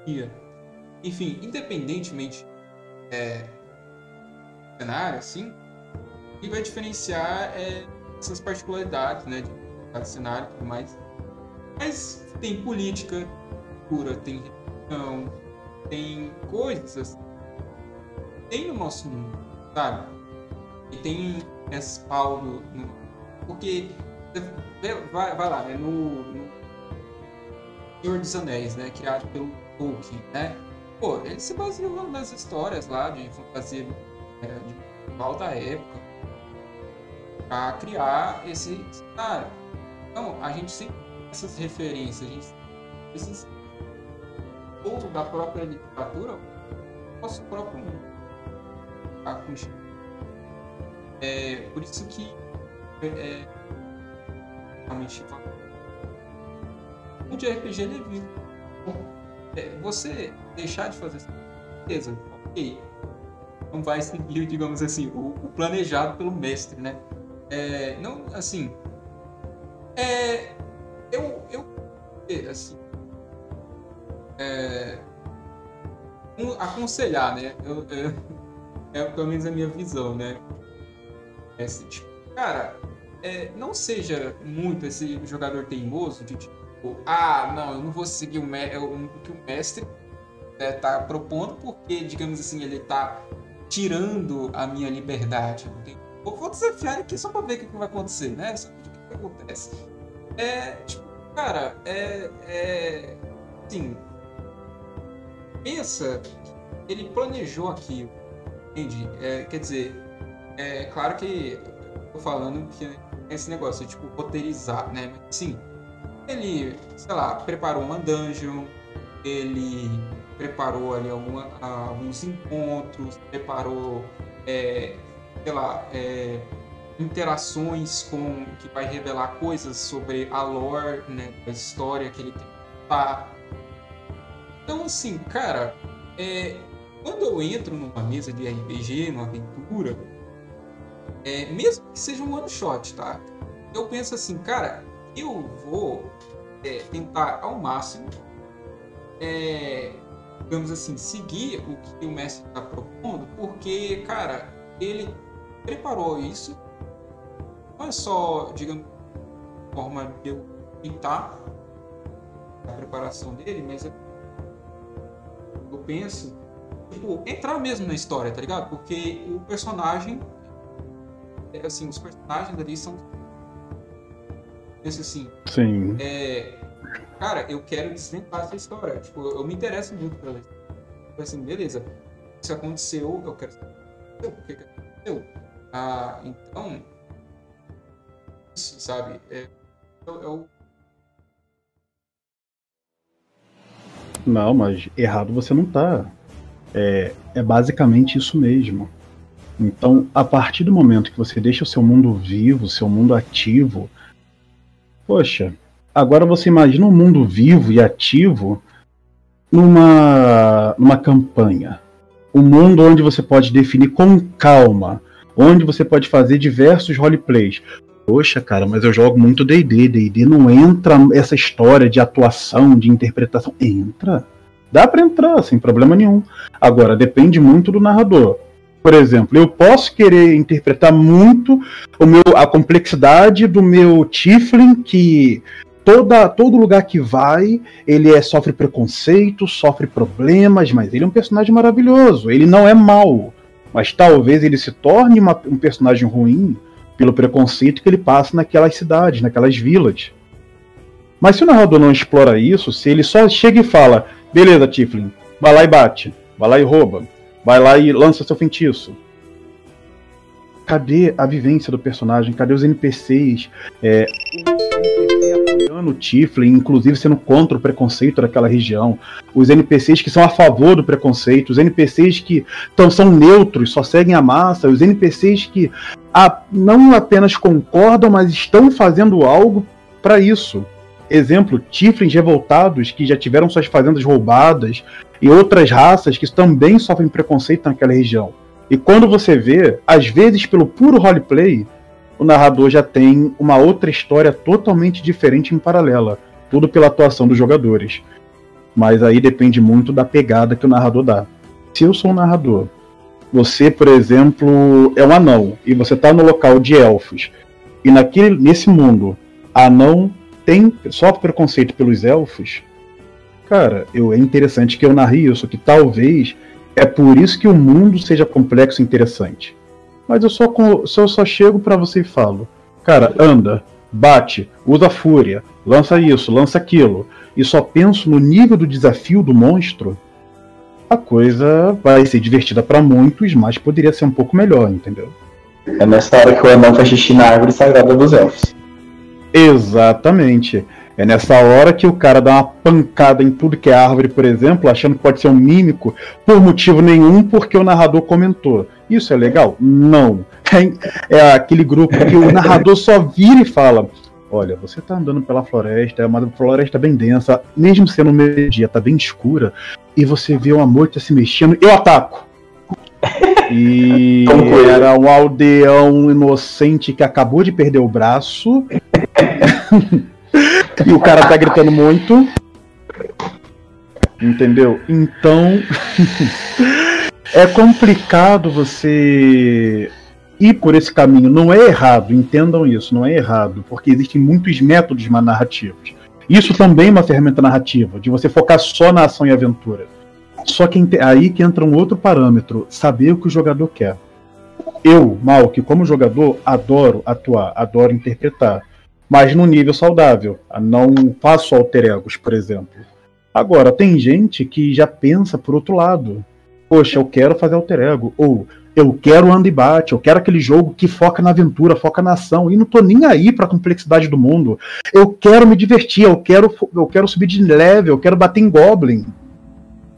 magia. Enfim, independentemente é, do cenário, assim, o que vai diferenciar é essas particularidades, né? De cada cenário e tudo mais. Mas tem política, cultura, tem tem coisas. Tem no nosso mundo, sabe? E tem respaldo. No... Porque vai, vai lá, né? No, no Senhor dos Anéis, né? Criado pelo Tolkien, né? Pô, ele se baseou nas histórias lá de fantasia é, de da época para criar esse cenário. Então, a gente sempre tem essas referências, a gente esses ou da própria literatura, nosso próprio mundo. É, por isso que é, é realmente o de RPG ele é vivo. É, você deixar de fazer certeza, ok, não vai seguir, digamos assim, o, o planejado pelo mestre, né? É, não, assim, é, eu, eu, assim, é, aconselhar, né? Eu, eu, é pelo menos a minha visão, né? É, tipo, cara, é, não seja muito esse jogador teimoso de tipo, ah, não, eu não vou seguir o, me o que o mestre né, propondo porque, digamos assim, ele está tirando a minha liberdade. Eu vou desafiar aqui só para ver o que, que vai acontecer, né? Só o que, acontece. É, tipo, cara, é, é, assim, pensa ele planejou aquilo, entende? É, quer dizer, é claro que tô falando que é esse negócio, tipo, roteirizar, né? Sim, ele, sei lá, preparou uma dungeon, ele preparou ali alguma, alguns encontros, preparou, é, sei lá, é, interações com que vai revelar coisas sobre a lore, né, a história que ele tem que. Então, assim, cara, é, quando eu entro numa mesa de RPG, numa aventura, é, mesmo que seja um one shot, tá? Eu penso assim, cara, eu vou é, tentar ao máximo, é, digamos assim, seguir o que o mestre está propondo, porque, cara, ele preparou isso, não é só, digamos, forma de eu pintar a preparação dele, mas eu penso, tipo, entrar mesmo na história, tá ligado? Porque o personagem, é, assim, os personagens ali são pensa assim. Sim. É, cara, eu quero desvendar essa história. Tipo, eu me interesso muito pela história. Tipo assim, beleza. Isso aconteceu, eu quero saber por que aconteceu. Ah, então. Isso, sabe? É, eu, eu... Não, mas errado você não tá. É, é basicamente isso mesmo. Então, a partir do momento que você deixa o seu mundo vivo, o seu mundo ativo, Poxa, agora você imagina um mundo vivo e ativo numa, numa campanha, um mundo onde você pode definir com calma, onde você pode fazer diversos roleplays. Poxa, cara, mas eu jogo muito D&D, D&D não entra essa história de atuação, de interpretação. Entra. Dá para entrar, sem problema nenhum. Agora, depende muito do narrador. Por exemplo, eu posso querer interpretar muito o meu, a complexidade do meu Tiflin, que toda, todo lugar que vai, ele é, sofre preconceito, sofre problemas, mas ele é um personagem maravilhoso. Ele não é mau, mas talvez ele se torne uma, um personagem ruim pelo preconceito que ele passa naquelas cidades, naquelas vilas. Mas se o narrador não explora isso, se ele só chega e fala, beleza, Tiflin, vai lá e bate, vai lá e rouba, vai lá e lança seu feitiço. Cadê a vivência do personagem? Cadê os NPCs? É, apoiando o Tiflin, inclusive sendo contra o preconceito daquela região. Os NPCs que são a favor do preconceito, os NPCs que tão, são neutros, só seguem a massa, os NPCs que a, não apenas concordam, mas estão fazendo algo para isso. Exemplo, Tiflins revoltados que já tiveram suas fazendas roubadas e outras raças que também sofrem preconceito naquela região. E quando você vê, às vezes pelo puro roleplay, o narrador já tem uma outra história totalmente diferente em paralela, tudo pela atuação dos jogadores. Mas aí depende muito da pegada que o narrador dá. Se eu sou um narrador, você, por exemplo, é um anão e você está no local de elfos, e naquele, nesse mundo, anão tem sofre preconceito pelos elfos, cara, eu, é interessante que eu narre isso, que talvez é por isso que o mundo seja complexo e interessante. Mas eu só, eu só chego para você e falo, cara, anda, bate, usa fúria, lança isso, lança aquilo, e só penso no nível do desafio do monstro, a coisa vai ser divertida para muitos, mas poderia ser um pouco melhor, entendeu? É nessa hora que o anão faz xixi na árvore sagrada dos elfos. Exatamente. É nessa hora que o cara dá uma pancada em tudo que é árvore, por exemplo, achando que pode ser um mímico, por motivo nenhum, porque o narrador comentou. Isso é legal? Não. É, é aquele grupo que o narrador só vira e fala: Olha, você tá andando pela floresta, é uma floresta bem densa, mesmo sendo meio-dia, tá bem escura, e você vê uma moita se mexendo, eu ataco! E era um aldeão inocente que acabou de perder o braço. e o cara tá gritando muito. Entendeu? Então. é complicado você ir por esse caminho. Não é errado, entendam isso, não é errado, porque existem muitos métodos narrativos. Isso também é uma ferramenta narrativa, de você focar só na ação e aventura. Só que aí que entra um outro parâmetro, saber o que o jogador quer. Eu, mal que como jogador, adoro atuar, adoro interpretar mas no nível saudável. Não faço alter egos, por exemplo. Agora, tem gente que já pensa por outro lado. Poxa, eu quero fazer alter ego. Ou eu quero e bate, eu quero aquele jogo que foca na aventura, foca na ação, e não tô nem aí pra complexidade do mundo. Eu quero me divertir, eu quero, eu quero subir de level, eu quero bater em Goblin.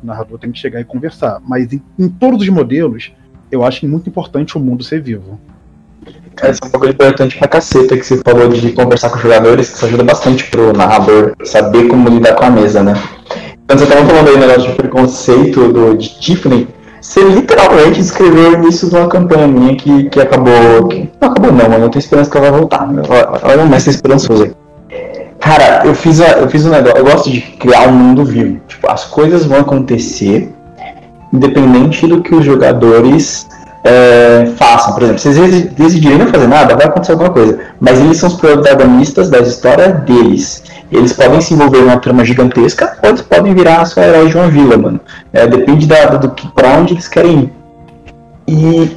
O narrador tem que chegar e conversar. Mas em, em todos os modelos, eu acho muito importante o mundo ser vivo. Essa é um pouco importante pra caceta que você falou de conversar com os jogadores, que isso ajuda bastante pro narrador saber como lidar com a mesa, né? Quando você tava falando aí o negócio de preconceito do, de Tiffany, você literalmente escreveu o início de uma campanha minha que, que acabou. Que, não acabou não, mano. Eu tenho esperança que ela vai voltar. Ela é um mestre esperançoso aí. Cara, eu fiz, a, eu fiz um negócio. Eu gosto de criar um mundo vivo. Tipo, as coisas vão acontecer independente do que os jogadores é, façam. Por exemplo, se eles decidirem não fazer nada, vai acontecer alguma coisa. Mas eles são os protagonistas da história deles. Eles podem se envolver numa trama gigantesca ou eles podem virar só heróis de uma vila, mano. É, depende da, do que para onde eles querem ir. E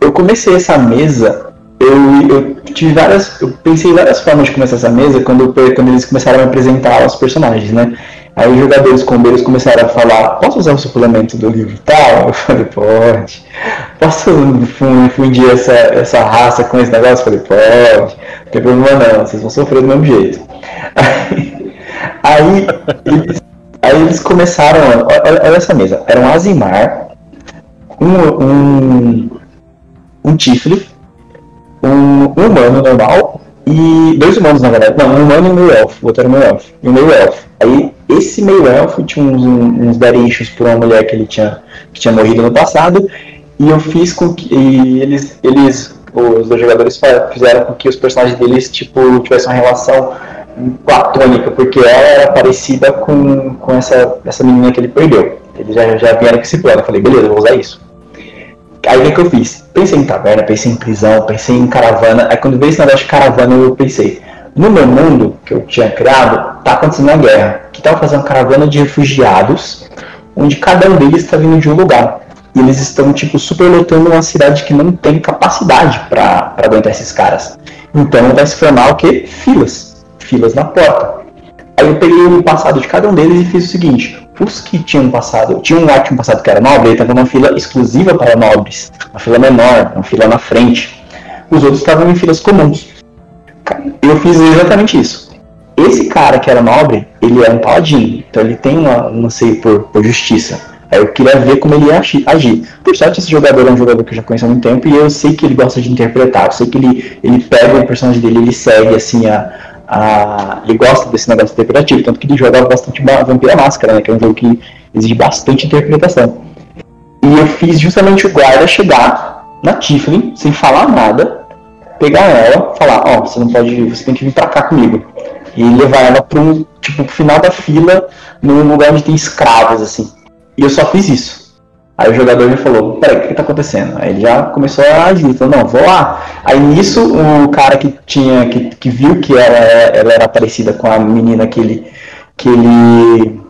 eu comecei essa mesa. Eu, eu tive várias. Eu pensei várias formas de começar essa mesa quando, quando eles começaram a apresentar os personagens, né? Aí os jogadores combeiros começaram a falar, posso usar o suplemento do livro tal? Eu falei, pode. Posso fundir essa, essa raça com esse negócio? Eu falei, pode. Não tem problema não, vocês vão sofrer do mesmo jeito. Aí, aí, eles, aí eles começaram, olha, olha essa mesa, era um Azimar, um, um, um Tifle, um, um humano normal e dois humanos na verdade, não, um humano e um meio elfo, era meio elfo, e um meio elfo. Aí esse meio-elfo tinha uns, uns derichos por uma mulher que ele tinha, que tinha morrido no passado, e eu fiz com que eles, eles, os dois jogadores fizeram com que os personagens deles, tipo, tivessem uma relação platônica, porque ela era parecida com, com essa, essa menina que ele perdeu. Eles já, já vieram com esse plano. Eu falei, beleza, vou usar isso. Aí o que eu fiz? Pensei em taverna, pensei em prisão, pensei em caravana. Aí quando veio esse negócio de caravana, eu pensei, no meu mundo que eu tinha criado, tá acontecendo uma guerra. Que tava fazendo caravana de refugiados, onde cada um deles está vindo de um lugar. E eles estão, tipo, superlotando uma cidade que não tem capacidade para aguentar esses caras. Então vai se formar o quê? Filas. Filas na porta. Aí eu peguei o passado de cada um deles e fiz o seguinte: os que tinham passado, tinha um tinha passado que era nobre, ele estava fila exclusiva para nobres, uma fila menor, uma fila na frente. Os outros estavam em filas comuns. Eu fiz exatamente isso. Esse cara que era nobre, ele é um paladino, então ele tem uma, um anseio por, por justiça. Aí eu queria ver como ele ia agir. Por sorte, esse jogador é um jogador que eu já conheço há muito tempo e eu sei que ele gosta de interpretar. Eu sei que ele, ele pega o personagem dele, ele segue assim a, a, ele gosta desse negócio interpretativo, tanto que ele joga bastante Vampira Máscara, né, que é um jogo que exige bastante interpretação. E eu fiz justamente o guarda chegar na Tiffany, sem falar nada, pegar ela, falar, ó, oh, você não pode, você tem que vir pra cá comigo. E levar ela um, tipo, pro final da fila, num lugar onde tem escravos, assim. E eu só fiz isso. Aí o jogador já falou, peraí, o que, está acontecendo? Aí ele já começou a agir, falou, não, vou lá. Aí nisso o cara que tinha, que, que viu que ela, ela era parecida com a menina que ele, que ele,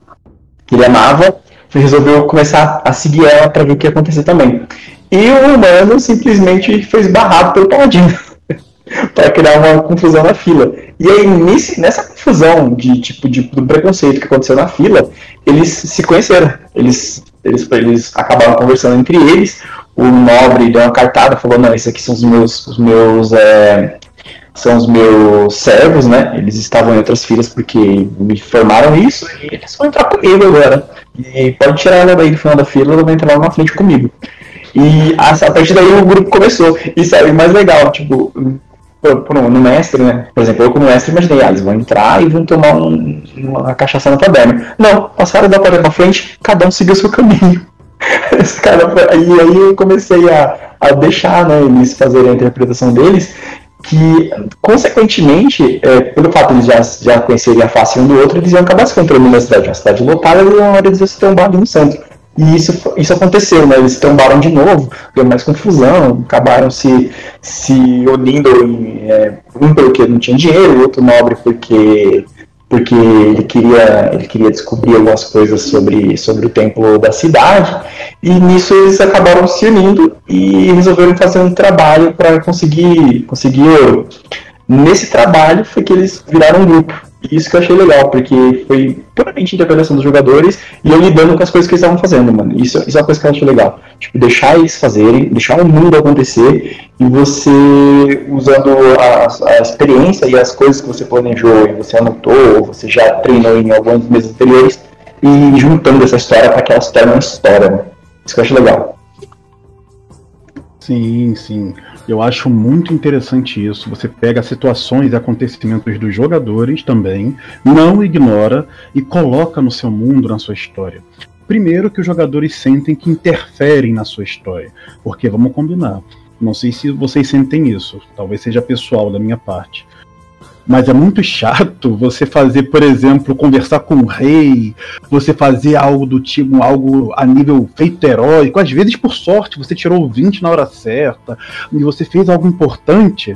que ele amava, resolveu começar a seguir ela para ver o que ia acontecer também. E o humano simplesmente foi esbarrado pelo paladino para criar uma confusão na fila. E aí, nesse, nessa confusão de tipo de, do preconceito que aconteceu na fila, eles se conheceram. Eles eles, eles acabaram conversando entre eles. O nobre deu uma cartada, falou: Não, esses aqui são os meus, os meus é, são os meus servos, né? Eles estavam em outras filas porque me formaram isso e eles vão entrar comigo agora. E pode tirar ela daí do final da fila, ela vai entrar lá na frente comigo. E a, a partir daí o grupo começou. E o mais legal, tipo, no mestre, né? Por exemplo, eu como mestre imaginei, ah, eles vão entrar e vão tomar um, uma cachaça na taberna. Não, passaram da porta pra frente, cada um seguiu o seu caminho. Cara, e aí eu comecei a, a deixar né, eles fazerem a interpretação deles, que, consequentemente, é, pelo fato de eles já, já conhecerem a face um do outro, eles iam acabar se encontrando na cidade. Uma cidade lotada, e uma hora eles iam se trombar no centro. E isso, isso aconteceu, né? Eles trombaram de novo, deu mais confusão, acabaram se, se unindo em, é, um porque não tinha dinheiro, outro nobre porque porque ele queria, ele queria descobrir algumas coisas sobre, sobre o templo da cidade, e nisso eles acabaram se unindo e resolveram fazer um trabalho para conseguir, conseguir ouro. Nesse trabalho foi que eles viraram um grupo. Isso que eu achei legal, porque foi puramente interpretação dos jogadores e eu lidando com as coisas que eles estavam fazendo, mano. Isso, isso é uma coisa que eu acho legal. Tipo, deixar eles fazerem, deixar o mundo acontecer e você, usando a, a experiência e as coisas que você planejou e você anotou, ou você já treinou em alguns meses anteriores, e juntando essa história para que ela se torne uma história. Né? Isso que eu acho legal. Sim, sim. Eu acho muito interessante isso. Você pega situações e acontecimentos dos jogadores também, não ignora e coloca no seu mundo, na sua história. Primeiro que os jogadores sentem que interferem na sua história, porque vamos combinar. Não sei se vocês sentem isso, talvez seja pessoal da minha parte. Mas é muito chato você fazer, por exemplo, conversar com o rei, você fazer algo do tipo, algo a nível feito heróico. Às vezes, por sorte, você tirou o 20 na hora certa, e você fez algo importante.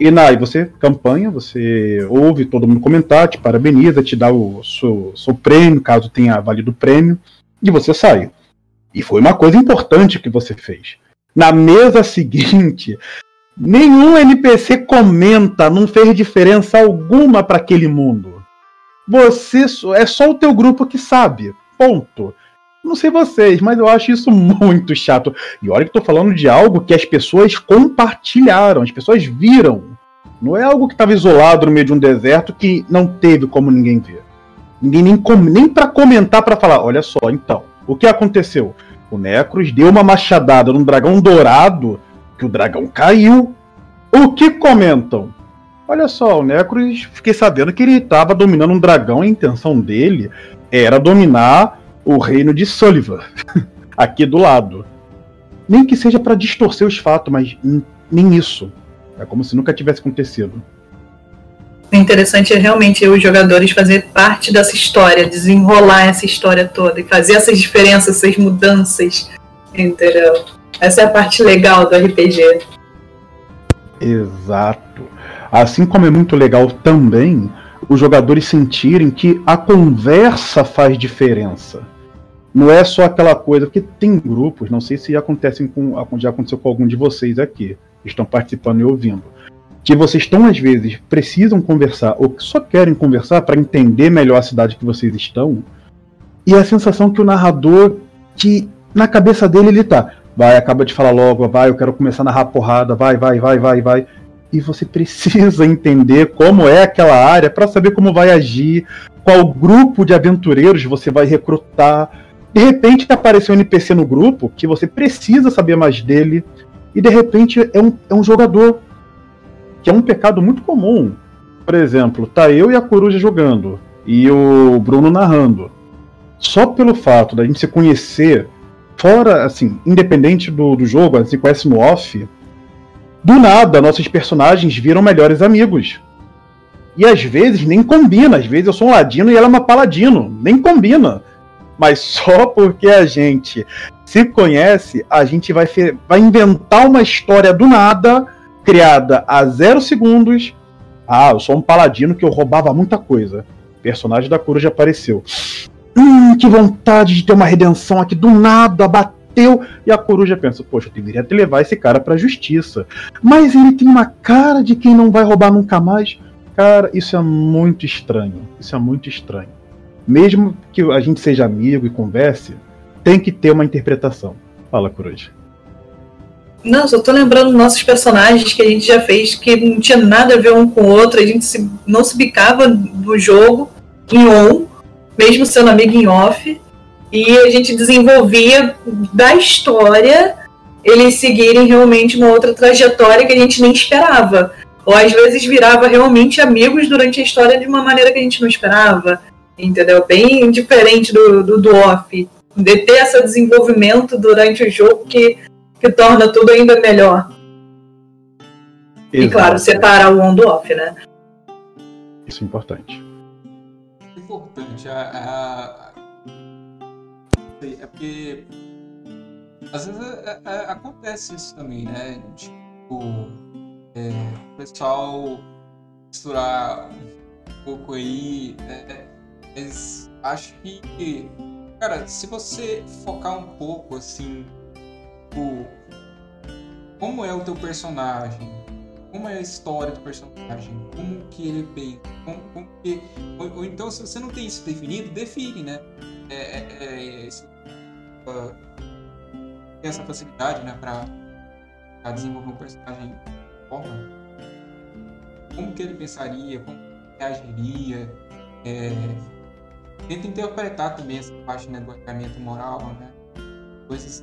E aí você campanha, você ouve todo mundo comentar, te parabeniza, te dá o seu, seu prêmio, caso tenha valido o prêmio, e você sai. E foi uma coisa importante que você fez. Na mesa seguinte, Nenhum NPC comenta, não fez diferença alguma para aquele mundo. Você é só o teu grupo que sabe. Ponto. Não sei vocês, mas eu acho isso muito chato. E olha que tô falando de algo que as pessoas compartilharam, as pessoas viram. Não é algo que estava isolado no meio de um deserto que não teve como ninguém ver. Ninguém nem, nem para comentar para falar, olha só, então, o que aconteceu? O Necros deu uma machadada num dragão dourado que o dragão caiu. O que comentam? Olha só, o Necros, fiquei sabendo que ele estava dominando um dragão e a intenção dele era dominar o reino de Sullivan, aqui do lado. Nem que seja para distorcer os fatos, mas nem isso. É como se nunca tivesse acontecido. O interessante é realmente os jogadores fazer parte dessa história, desenrolar essa história toda e fazer essas diferenças, essas mudanças. Entendeu? Essa é a parte legal do RPG. Exato. Assim como é muito legal também os jogadores sentirem que a conversa faz diferença. Não é só aquela coisa, porque tem grupos, não sei se acontecem com, já aconteceu com algum de vocês aqui, que estão participando e ouvindo, que vocês estão às vezes precisam conversar ou só querem conversar para entender melhor a cidade que vocês estão, e a sensação que o narrador que na cabeça dele ele tá, vai, acaba de falar logo, vai, eu quero começar a narrar porrada, vai, vai, vai, vai, vai e você precisa entender como é aquela área para saber como vai agir, qual grupo de aventureiros você vai recrutar. De repente apareceu um NPC no grupo que você precisa saber mais dele, e de repente é um, é um jogador, que é um pecado muito comum. Por exemplo, tá eu e a coruja jogando, e o Bruno narrando. Só pelo fato da gente se conhecer, fora, assim, independente do, do jogo, a gente se conhece no off, do nada, nossos personagens viram melhores amigos. E às vezes nem combina, às vezes eu sou um ladino e ela é uma paladino, nem combina. Mas só porque a gente se conhece, a gente vai, vai inventar uma história do nada, criada a zero segundos. Ah, eu sou um paladino que eu roubava muita coisa. O personagem da coruja apareceu. Hum, que vontade de ter uma redenção aqui do nada, bateu. E a coruja pensa: Poxa, eu deveria levar esse cara pra justiça. Mas ele tem uma cara de quem não vai roubar nunca mais. Cara, isso é muito estranho. Isso é muito estranho. Mesmo que a gente seja amigo e converse, tem que ter uma interpretação. Fala, coruja. Não, só tô lembrando nossos personagens que a gente já fez que não tinha nada a ver um com o outro, a gente se, não se bicava no jogo, em on, mesmo sendo amigo em off. E a gente desenvolvia da história eles seguirem realmente uma outra trajetória que a gente nem esperava. Ou às vezes virava realmente amigos durante a história de uma maneira que a gente não esperava. Entendeu? Bem diferente do, do, do off. De ter esse desenvolvimento durante o jogo que, que torna tudo ainda melhor. Exato. E claro, separar o on do off, né? Isso é importante. Importante. A, a é porque às vezes é, é, acontece isso também, né? Tipo, é, o pessoal misturar um pouco aí, né? Mas acho que, cara, se você focar um pouco assim, tipo, como é o teu personagem, como é a história do personagem, como que ele pensa, como, como que, ou, ou, então se você não tem isso definido, define, né? É, é, é, tem essa facilidade, né, para desenvolver um personagem forma, como que ele pensaria, como reagiria, é, tenta interpretar também essa parte né, do alinhamento moral, né, coisas.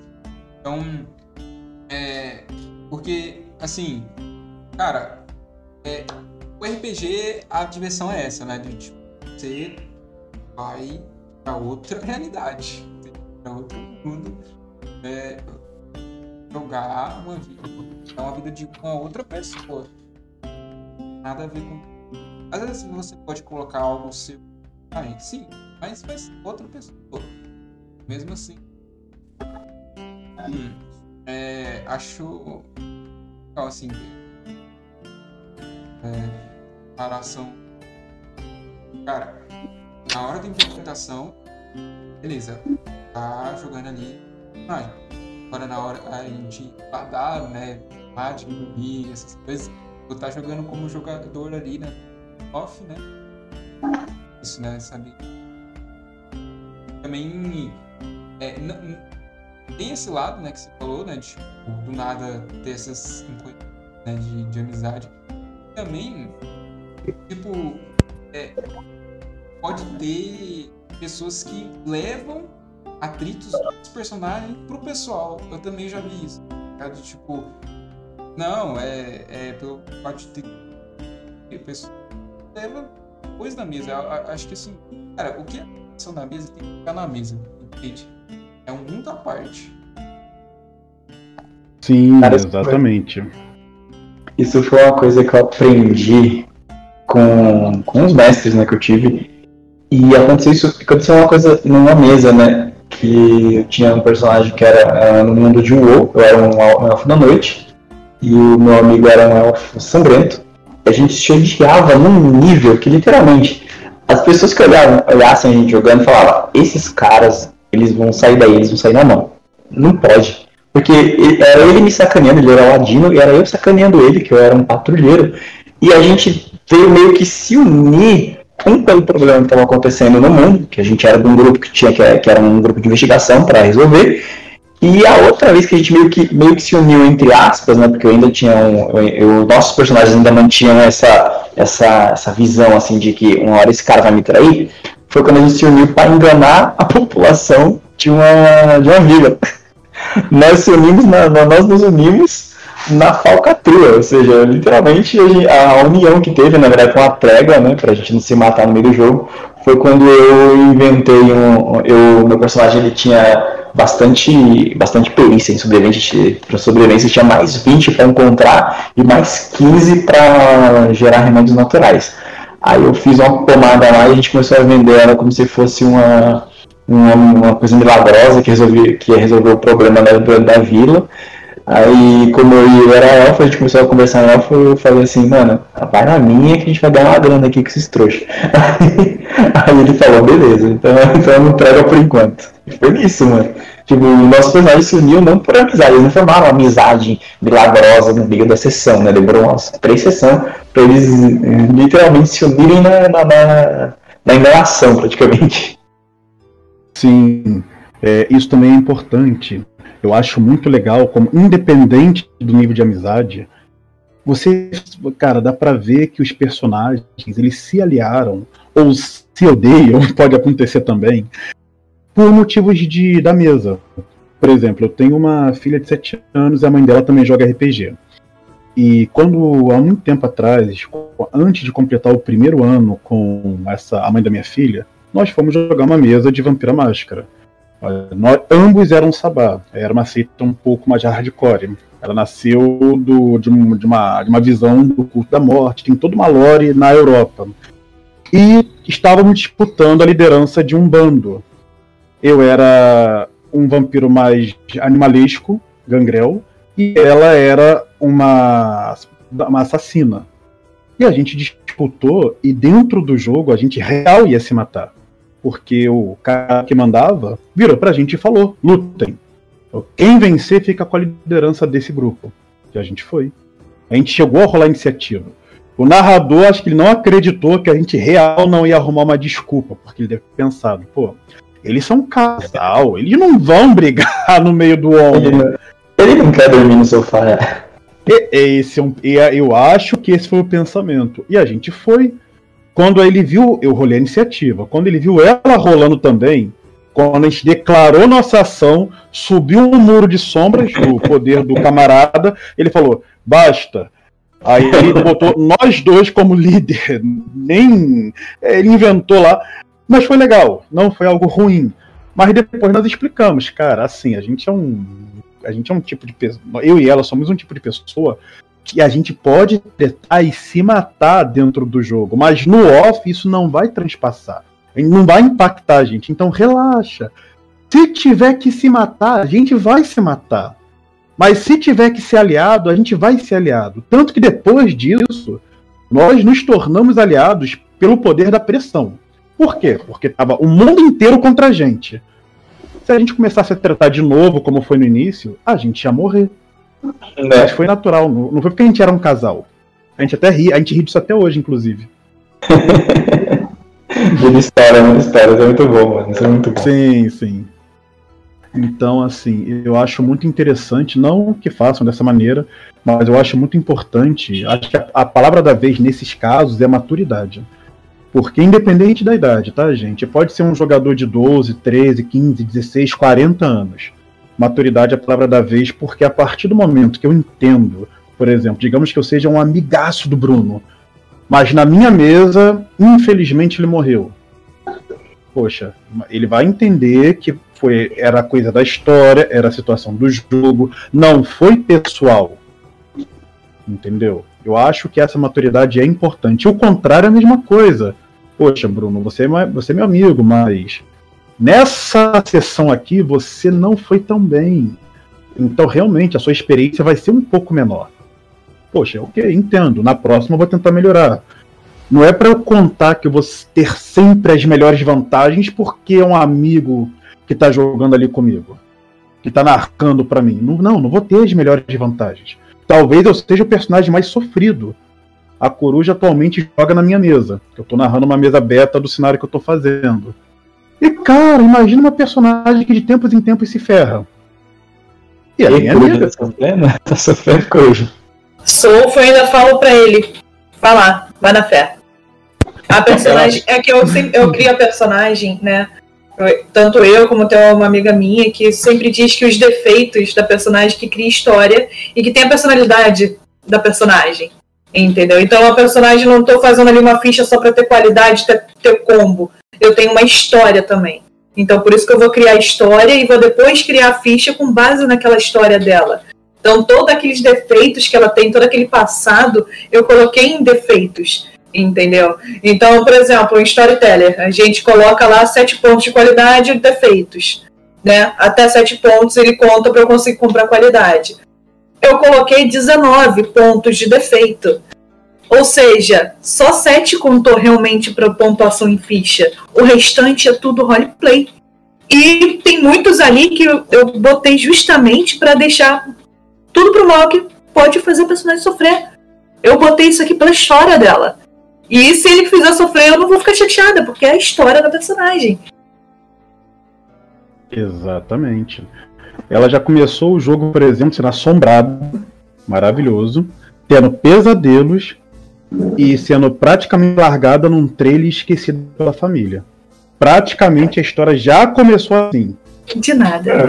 Então, é, porque, assim, cara, é, o RPG, a diversão é essa, né, de tipo, você vai para outra realidade, para outro mundo, é, jogar uma vida, uma vida de uma outra pessoa. Nada a ver com. Às vezes você pode colocar algo seu, ah, sim, mas vai ser outra pessoa. Mesmo assim. Hum, é, acho assim. É, paração. Cara, na hora da interpretação, beleza, tá jogando ali personagem. Agora na hora a gente guardar, né, mágica, dormir, essas coisas, tu tá jogando como jogador ali, né, off, né, isso, né, sabe. Também é, tem esse lado, né, que você falou, né, de tipo, do nada ter essas né, de, de amizade. Também, tipo, é, pode ter pessoas que levam atritos dos personagens pro pessoal. Eu também já vi isso. Tá? De tipo, não, é, é pelo fato de ter a pessoa leva depois da mesa. Eu, eu, acho que assim, cara, o que é ação na mesa tem que ficar na mesa, entende? É um mundo à parte. Sim, cara, exatamente. Isso foi uma coisa que eu aprendi com, com os mestres né, que eu tive. E aconteceu isso, aconteceu uma coisa numa mesa, né? Que tinha um personagem que era, era no mundo de WoW, eu era um, um elfo da noite, e o meu amigo era um elfo sangrento. E a gente se odiava num nível que literalmente as pessoas que olhavam, olhassem a gente jogando falavam, esses caras, eles vão sair daí, eles vão sair na mão. Não pode. Porque era ele me sacaneando, ele era ladino, e era eu sacaneando ele, que eu era um patrulheiro. E a gente veio meio que se unir um pelo problema que estava acontecendo no mundo, que a gente era de um grupo que tinha que era um grupo de investigação para resolver, e a outra vez que a gente meio que, meio que se uniu entre aspas, né, porque eu ainda tinha um, eu, eu, nossos personagens ainda mantinham essa, essa, essa visão assim de que uma hora esse cara vai me trair, foi quando a gente se uniu para enganar a população de uma, de uma vila nós se unimos, na, nós nos unimos na falcatrua, ou seja, literalmente a união que teve, na verdade, uma trégua, né, pra gente não se matar no meio do jogo, foi quando eu inventei um, eu, meu personagem ele tinha bastante, bastante perícia em sobrevivência, para sobrevivência tinha mais 20 para encontrar e mais 15 para gerar remédios naturais. Aí eu fiz uma pomada lá e a gente começou a vender ela como se fosse uma uma, coisa milagrosa que, resolvi, que ia resolver o problema da, da vila. Aí, como eu era elfo, a gente começou a conversar elfo, eu falei assim, mano, vai na minha que a gente vai dar uma grana aqui com esses trouxas. Aí, aí ele falou, beleza, então, então não entrega por enquanto. E foi isso, mano. Tipo, o nosso personagem se uniu não por amizade, eles não formaram uma amizade milagrosa no meio da sessão, né? Demorou umas três sessões pra eles eh, literalmente se unirem na, na, na, na enganação, praticamente. Sim, é, isso também é importante. Eu acho muito legal, como independente do nível de amizade, você, cara, dá para ver que os personagens eles se aliaram ou se odeiam, pode acontecer também, por motivos de da mesa. Por exemplo, eu tenho uma filha de 7 anos e a mãe dela também joga RPG. E quando há muito tempo atrás, antes de completar o primeiro ano com essa a mãe da minha filha, nós fomos jogar uma mesa de Vampira Máscara. Nós, ambos eram sabá, era uma seita um pouco mais hardcore. Ela nasceu do, de, um, de, uma, de uma visão do culto da morte, tem toda uma lore na Europa. E estávamos disputando a liderança de um bando. Eu era um vampiro mais animalesco, gangrel, e ela era uma, uma assassina. E a gente disputou, e dentro do jogo a gente real ia se matar porque o cara que mandava virou pra gente e falou: lutem. Quem vencer fica com a liderança desse grupo. E a gente foi. A gente chegou a rolar a iniciativa. O narrador, acho que ele não acreditou que a gente real não ia arrumar uma desculpa, porque ele deve ter pensado, pô, eles são um casal, eles não vão brigar no meio do homem. Ele, ele não quer dormir no sofá. É. Esse é eu acho que esse foi o pensamento. E a gente foi. Quando ele viu, eu rolei a iniciativa. Quando ele viu ela rolando também, quando a gente declarou nossa ação, subiu um muro de sombras, o poder do camarada, ele falou: basta. Aí ele botou nós dois como líder. Nem. Ele inventou lá. Mas foi legal, não foi algo ruim. Mas depois nós explicamos, cara, assim, a gente é um. A gente é um tipo de pessoa. Eu e ela somos um tipo de pessoa que a gente pode tretar e se matar dentro do jogo, mas no off isso não vai transpassar, não vai impactar a gente. Então relaxa. Se tiver que se matar, a gente vai se matar. Mas se tiver que ser aliado, a gente vai ser aliado. Tanto que depois disso, nós nos tornamos aliados pelo poder da pressão. Por quê? Porque tava o mundo inteiro contra a gente. Se a gente começasse a tratar de novo, como foi no início, a gente ia morrer. É. Mas foi natural, não, foi porque a gente era um casal. A gente até ri, a gente ri disso até hoje, inclusive. Ele história, muita história, isso é muito bom, mano. Isso é muito bom. Sim, sim. Então, assim, eu acho muito interessante, não que façam dessa maneira, mas eu acho muito importante. Acho que a, a palavra da vez nesses casos é maturidade. Porque independente da idade, tá, gente? Pode ser um jogador de 12, 13, 15, 16, 40 anos maturidade é a palavra da vez, porque a partir do momento que eu entendo, por exemplo, digamos que eu seja um amigaço do Bruno, Mas na minha mesa, infelizmente, ele morreu. Poxa, ele vai entender que foi era coisa da história, era a situação do jogo, não foi pessoal. Entendeu? Eu acho que essa maturidade é importante. O contrário é a mesma coisa. Poxa, Bruno, você é, você é meu amigo, mas nessa sessão aqui você não foi tão bem. Então, realmente, a sua experiência vai ser um pouco menor. Poxa, ok, entendo. Na próxima eu vou tentar melhorar. Não é para eu contar que eu vou ter sempre as melhores vantagens porque é um amigo que tá jogando ali comigo, que tá narrando para mim. Não, não, não vou ter as melhores vantagens. Talvez eu seja o personagem mais sofrido. A coruja atualmente joga na minha mesa. Eu tô narrando uma mesa beta do cenário que eu tô fazendo. E cara, imagina uma personagem que de tempos em tempos se ferra. E aí, é amiga. Tá sofrendo? Coruja. Sofro, eu ainda falo pra ele. Vai lá, vai na fé. A personagem. É que eu, eu crio a personagem, né? tanto eu como tem uma amiga minha que sempre diz que os defeitos da personagem que cria história e que tem a personalidade da personagem. Entendeu? Então a personagem não estou fazendo ali uma ficha só para ter qualidade, ter, ter combo. Eu tenho uma história também. Então por isso que eu vou criar a história e vou depois criar a ficha com base naquela história dela. Então todos aqueles defeitos que ela tem, todo aquele passado, eu coloquei em defeitos. Entendeu? Então, por exemplo, em Storyteller, a gente coloca lá sete pontos de qualidade e defeitos. Né? Até sete pontos ele conta para eu conseguir comprar qualidade. Eu coloquei 19 pontos de defeito. Ou seja, só 7 contou realmente para pontuação em ficha. O restante é tudo roleplay. E tem muitos ali que eu, botei justamente para deixar tudo pro mal que pode fazer o personagem sofrer. Eu botei isso aqui pela história dela. E se ele fizer sofrer, eu não vou ficar chateada, porque é a história da personagem. Exatamente. Ela já começou o jogo, por exemplo, sendo assombrada, maravilhoso, tendo pesadelos e sendo praticamente largada num trailer esquecida pela família. Praticamente a história já começou assim. De nada. É.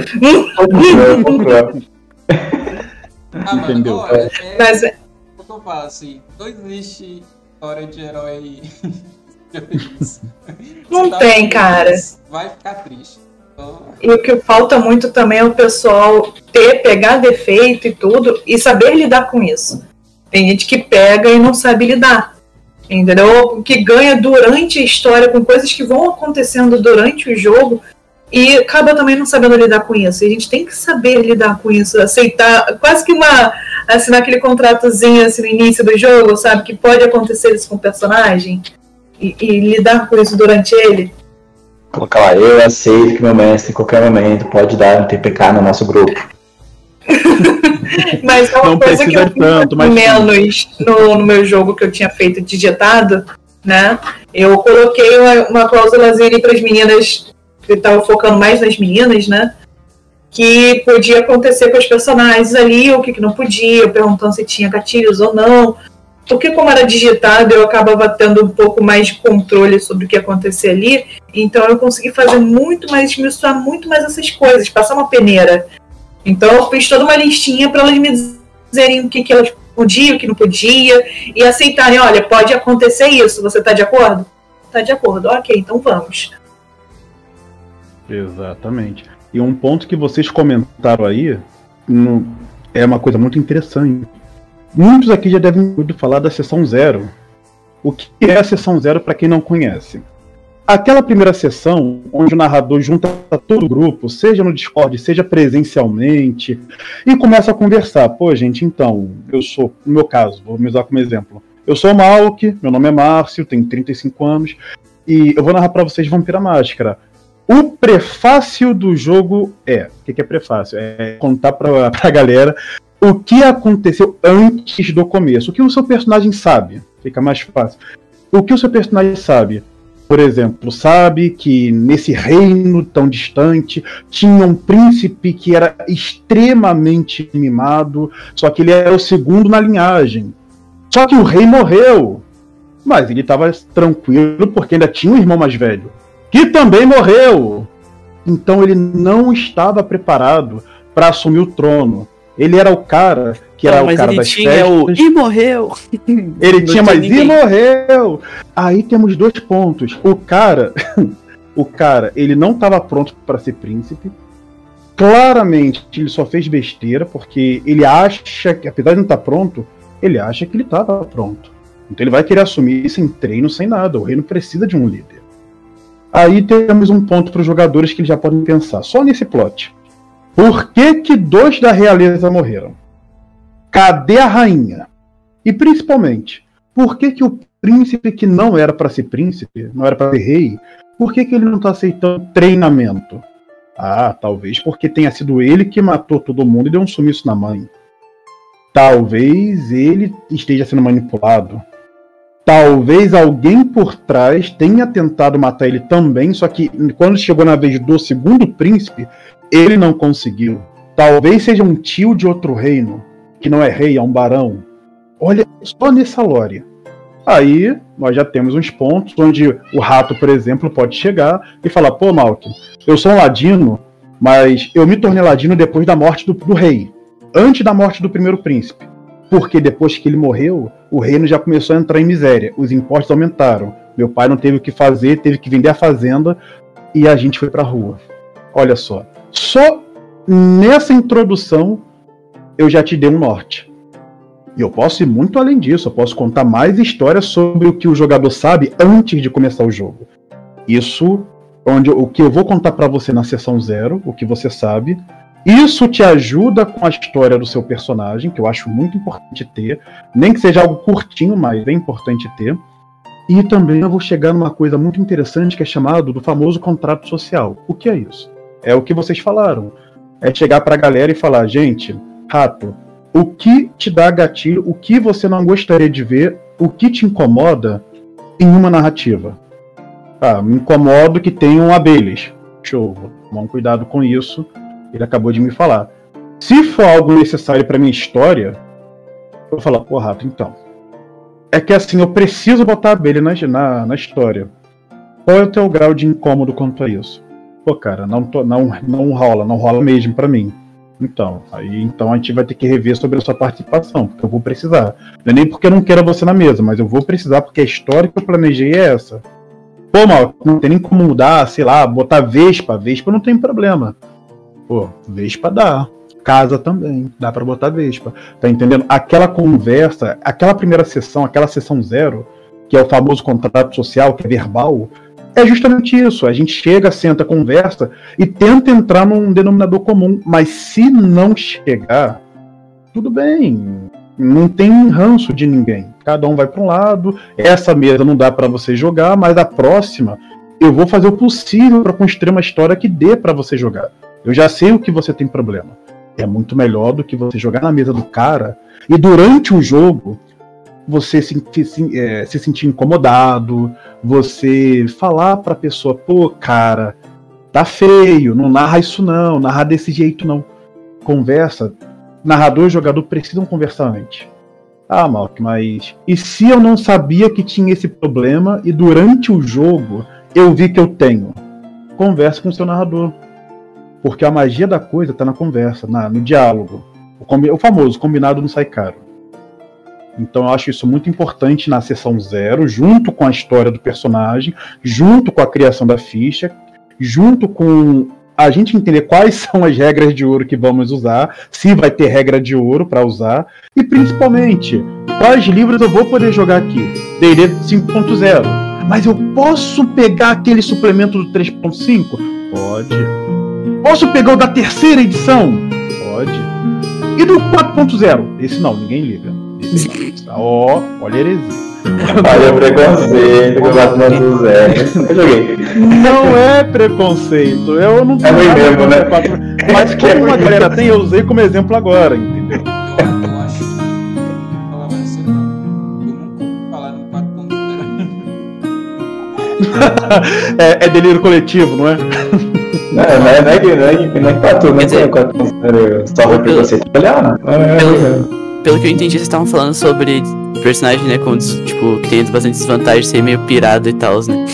ah, Entendeu? Mano, é, é, Mas é. Eu falo assim, não existe história de herói Não tá tem, cara. Vai ficar triste. E o que falta muito também é o pessoal ter, pegar defeito e tudo e saber lidar com isso. Tem gente que pega e não sabe lidar. Entendeu? Que ganha durante a história com coisas que vão acontecendo durante o jogo e acaba também não sabendo lidar com isso. E a gente tem que saber lidar com isso, aceitar, quase que uma assinar aquele contratozinho assim, no início do jogo, sabe? Que pode acontecer isso com o personagem e, e lidar com isso durante ele. Colocar lá, eu aceito que meu mestre em qualquer momento pode dar um TPK no nosso grupo. mas é uma não coisa que eu tanto, mas menos no, no, meu jogo que eu tinha feito digitado, né? Eu coloquei uma, uma cláusulazinha para as meninas, eu estava focando mais nas meninas, né? que podia acontecer com os personagens ali, o que, que não podia, perguntando se tinha gatilhos ou não. Porque como era digitado, eu acabava tendo um pouco mais de controle sobre o que ia acontecer ali, então eu consegui fazer muito mais, misturar muito mais essas coisas, passar uma peneira. Então eu fiz toda uma listinha para elas me dizerem o que, que elas podiam, o que não podia, e aceitarem, olha, pode acontecer isso, você está de acordo? Está de acordo, ok, então vamos. Exatamente. E um ponto que vocês comentaram aí no, é uma coisa muito interessante. Muitos aqui já devem ouvir falar da sessão zero. O que é a sessão zero para quem não conhece? Aquela primeira sessão, onde o narrador junta todo o grupo, seja no Discord, seja presencialmente, e começa a conversar. Pô, gente, então, eu sou, no meu caso, vou me usar como exemplo. Eu sou o Malk, meu nome é Márcio, tenho 35 anos, e eu vou narrar para vocês Vampira Máscara. O prefácio do jogo é. O que é prefácio? É contar pra, pra galera o que aconteceu antes do começo. O que o seu personagem sabe. Fica mais fácil. O que o seu personagem sabe? Por exemplo, sabe que nesse reino tão distante tinha um príncipe que era extremamente mimado, só que ele era o segundo na linhagem. Só que o rei morreu. Mas ele estava tranquilo porque ainda tinha um irmão mais velho que também morreu. Então ele não estava preparado para assumir o trono. Ele era o cara que era Não, o mas cara ele das tinha festas. o. E morreu! Ele Não tinha mais ninguém. e morreu. Aí temos dois pontos. O cara, o cara, ele não estava pronto para ser príncipe. Claramente, ele só fez besteira porque ele acha que, apesar de não estar pronto, ele acha que ele estava pronto. Então ele vai querer assumir sem treino, sem nada. O reino precisa de um líder. Aí temos um ponto para os jogadores que eles já podem pensar. Só nesse plot. Por que que dois da realeza morreram? Cadê a rainha? E principalmente, por que, que o príncipe que não era para ser príncipe, não era para ser rei, por que, que ele não está aceitando treinamento? Ah, talvez porque tenha sido ele que matou todo mundo e deu um sumiço na mãe. Talvez ele esteja sendo manipulado. Talvez alguém por trás tenha tentado matar ele também, só que quando chegou na vez do segundo príncipe, ele não conseguiu. Talvez seja um tio de outro reino, que não é rei, é um barão. Olha só nessa lore. Aí nós já temos uns pontos onde o rato, por exemplo, pode chegar e falar: pô, Malkin, eu sou um ladino, mas eu me tornei ladino depois da morte do, do rei, antes da morte do primeiro príncipe. Porque depois que ele morreu, o reino já começou a entrar em miséria, os impostos aumentaram. Meu pai não teve o que fazer, teve que vender a fazenda e a gente foi pra rua. Olha só, só nessa introdução eu já te dei um norte. E eu posso ir muito além disso, eu posso contar mais histórias sobre o que o jogador sabe antes de começar o jogo. Isso, onde o que eu vou contar pra você na sessão zero, o que você sabe. Isso te ajuda com a história do seu personagem, que eu acho muito importante ter. Nem que seja algo curtinho, mas é importante ter. E também eu vou chegar numa coisa muito interessante que é chamado do famoso contrato social. O que é isso? É o que vocês falaram. É chegar pra galera e falar, gente, rato, o que te dá gatilho, o que você não gostaria de ver, o que te incomoda em uma narrativa. Ah, me incomodo que tenham abelhas. Show, tomar cuidado com isso. Ele acabou de me falar. Se for algo necessário para minha história, eu vou falar, pô, rato, então. É que assim, eu preciso botar abelha na, na, na história. Qual é o teu grau de incômodo quanto a isso? Pô, cara, não, tô, não, não rola, não rola mesmo para mim. Então, aí então a gente vai ter que rever sobre a sua participação, porque eu vou precisar. Não é nem porque eu não quero você na mesa, mas eu vou precisar porque a história que eu planejei é essa. Pô, mal, não tem nem como mudar, sei lá, botar Vespa. Vespa não tem problema. Pô, Vespa dá. Casa também, dá para botar Vespa. Tá entendendo? Aquela conversa, aquela primeira sessão, aquela sessão zero, que é o famoso contrato social, que é verbal, é justamente isso. A gente chega, senta, conversa e tenta entrar num denominador comum. Mas se não chegar, tudo bem. Não tem ranço de ninguém. Cada um vai para um lado. Essa mesa não dá para você jogar, mas a próxima eu vou fazer o possível para construir uma história que dê para você jogar. Eu já sei o que você tem problema. É muito melhor do que você jogar na mesa do cara e durante o jogo você se, se, é, se sentir incomodado, você falar pra pessoa, pô, cara, tá feio, não narra isso não, narra desse jeito não. Conversa, narrador e jogador precisam conversar antes. Ah, Malk, mas e se eu não sabia que tinha esse problema e durante o jogo eu vi que eu tenho? Conversa com o seu narrador. Porque a magia da coisa tá na conversa, na, no diálogo. O, o famoso combinado não sai caro. Então eu acho isso muito importante na sessão zero, junto com a história do personagem, junto com a criação da ficha, junto com a gente entender quais são as regras de ouro que vamos usar, se vai ter regra de ouro para usar, e principalmente quais livros eu vou poder jogar aqui. D&D 5.0. Mas eu posso pegar aquele suplemento do 3.5? Pode. Posso pegar o da terceira edição? Pode. E do 4.0? Esse não, ninguém liga. Não. Ó, olha a heresia. Olha o preconceito que eu bato no Zé. Eu joguei. Não é preconceito. Eu não É ruim nada mesmo, né? quatro- Mas como a galera tem, eu usei como exemplo agora, entendeu? Eu acho que não falar mais cedo, não. Eu nunca ouvi falar no 4.0. É, é delírio coletivo, não é? Não, não é, não é que não é que não é que pra tu, não é que eu só o preconceito. Olha, não é. Pelo- que eu entendi, vocês estavam falando sobre personagem, né, com, tipo, que tem bastante desvantagem, ser meio pirado e tal, né?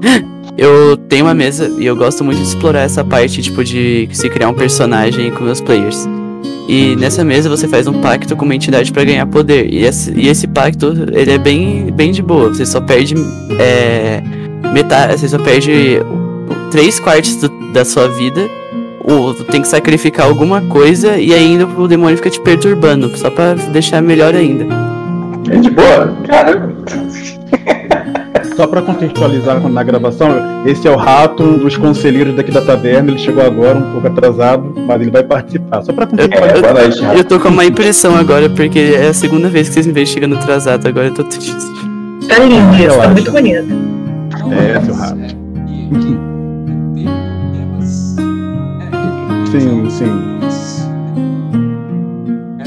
Eu tenho uma mesa e eu gosto muito de explorar essa parte, tipo, de se criar um personagem com meus players. E nessa mesa você faz um pacto com uma entidade para ganhar poder. E esse, e esse pacto, ele é bem, bem de boa. Você só perde é, metade, você só perde três quartos do, da sua vida. Ou tem que sacrificar alguma coisa e ainda o demônio fica te perturbando, só para deixar melhor ainda. É de boa? Caramba. Só para contextualizar na gravação, esse é o rato, um dos conselheiros daqui da taverna. Ele chegou agora um pouco atrasado, mas ele vai participar. Só para Eu, contextualizar. eu- boa noite, Rafa. eu tô com uma impressão agora, porque é a segunda vez que vocês me veem chegando atrasado. Agora eu tô triste. Tá lindo isso, tá muito bonito. É, seu rato. Sim, sim. É.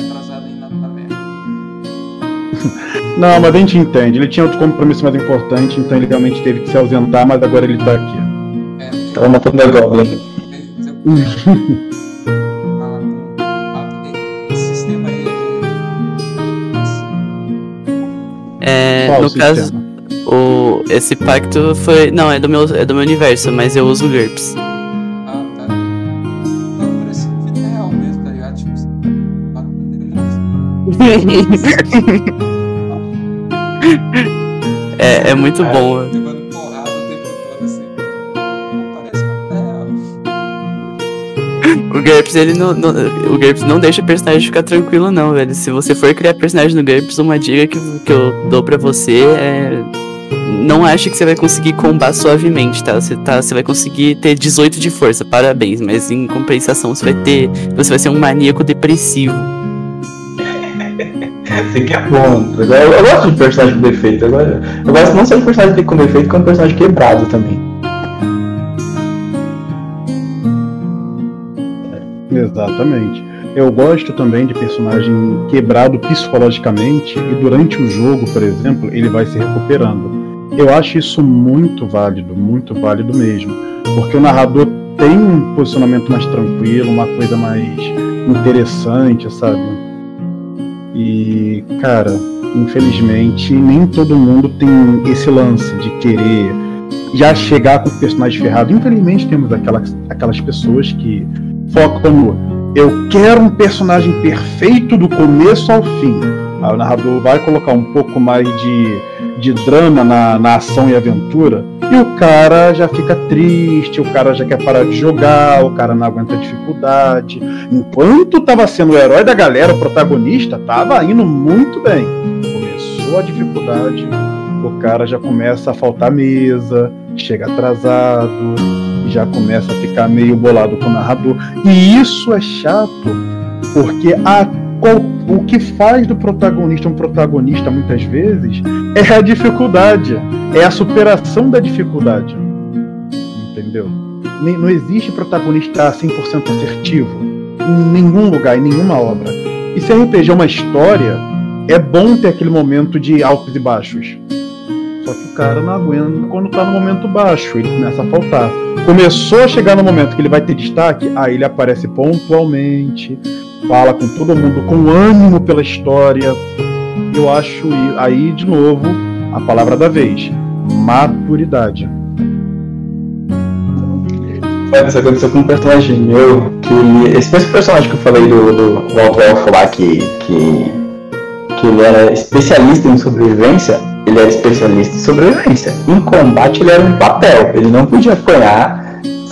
Não, mas a gente entende. Ele tinha outro compromisso mais importante, então ele realmente teve que se ausentar, mas agora ele tá aqui. É, Tava matando a Goblin. sistema É, Qual no o caso, sistema? o, esse pacto foi. Não, é do, meu, é do meu universo, mas eu uso GURPS. É, é muito bom. levando porrada o tempo todo assim. Parece uma. O GURPS, ele não, não- o GURPS não deixa o personagem ficar tranquilo, não, velho. Se você for criar personagem no GURPS, uma dica que, que eu dou pra você é. Não ache que você vai conseguir combar suavemente, tá? Você, tá? você vai conseguir ter 18 de força, parabéns, mas em compensação você vai ter. Você vai ser um maníaco depressivo. Assim que é bom. Eu, eu gosto de personagem com defeito. Eu eu gosto não só de personagem com defeito, como personagem quebrado também. Exatamente. Eu gosto também de personagem quebrado psicologicamente e durante o jogo, por exemplo, ele vai se recuperando. Eu acho isso muito válido, muito válido mesmo. Porque o narrador tem um posicionamento mais tranquilo, uma coisa mais interessante, sabe? E, cara, infelizmente, nem todo mundo tem esse lance de querer já chegar com o personagem ferrado. Infelizmente, temos aquelas, aquelas pessoas que focam no eu quero um personagem perfeito do começo ao fim. Aí o narrador vai colocar um pouco mais de, de drama na, na ação e aventura, e o cara já fica triste, o cara já quer parar de jogar, o cara não aguenta a dificuldade. Enquanto tava sendo o herói da galera, o protagonista, tava indo muito bem. Começou a dificuldade, o cara já começa a faltar mesa, chega atrasado, já começa a ficar meio bolado com o narrador. E isso é chato, porque a, qual- o que faz do protagonista um protagonista muitas vezes é a dificuldade, é a superação da dificuldade. Entendeu? Não existe protagonista 100% assertivo em nenhum lugar, em nenhuma obra. E se RPG é uma história, é bom ter aquele momento de altos e baixos. Só que o cara não aguenta quando tá no momento baixo, ele começa a faltar. Começou a chegar no momento que ele vai ter destaque, aí ele aparece pontualmente, fala com todo mundo com ânimo pela história. Eu acho aí, de novo, a palavra da vez: maturidade. Mas isso aconteceu com um personagem meu, que. Esse personagem que eu falei do, do, Alto Elfo lá, que, que. que ele era especialista em sobrevivência, ele era especialista em sobrevivência. Em combate ele era um papel, ele não podia apanhar.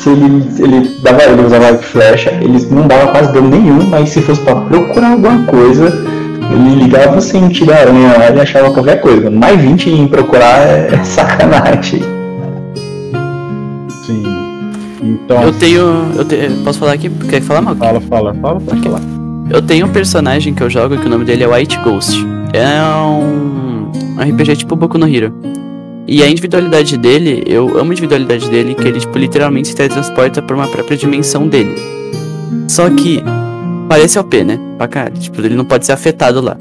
Se ele, ele dava ele usava arco e flecha, ele não dava quase dano nenhum, mas se fosse pra procurar alguma coisa, ele ligava sentido da aranha lá e achava qualquer coisa. Mais 20 em procurar é, é sacanagem. Sim. Então, Eu tenho. Eu te- posso falar aqui? Quer falar, Malco? fala, fala, fala, pode falar. Eu tenho um personagem que eu jogo que o nome dele é White Ghost. É um um RPG tipo Boku no Hero. E a individualidade dele, eu amo a individualidade dele, que ele tipo, literalmente se teletransporta pra uma própria dimensão dele. Só que parece OP, né? Pra caralho. Tipo, ele não pode ser afetado lá.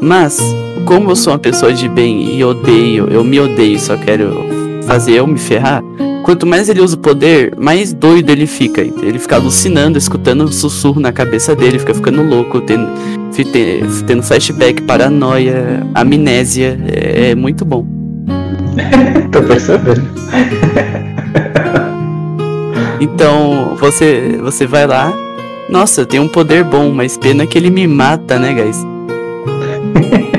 Mas, como eu sou uma pessoa de bem e odeio, eu me odeio, só quero fazer eu me ferrar. Quanto mais ele usa o poder, mais doido ele fica. Ele fica alucinando, escutando um sussurro na cabeça dele, fica ficando louco, tendo, tendo flashback, paranoia, amnésia. É, é muito bom. Tô percebendo. Então, você, você vai lá Nossa, tem um poder bom, mas pena que ele me mata, né, guys?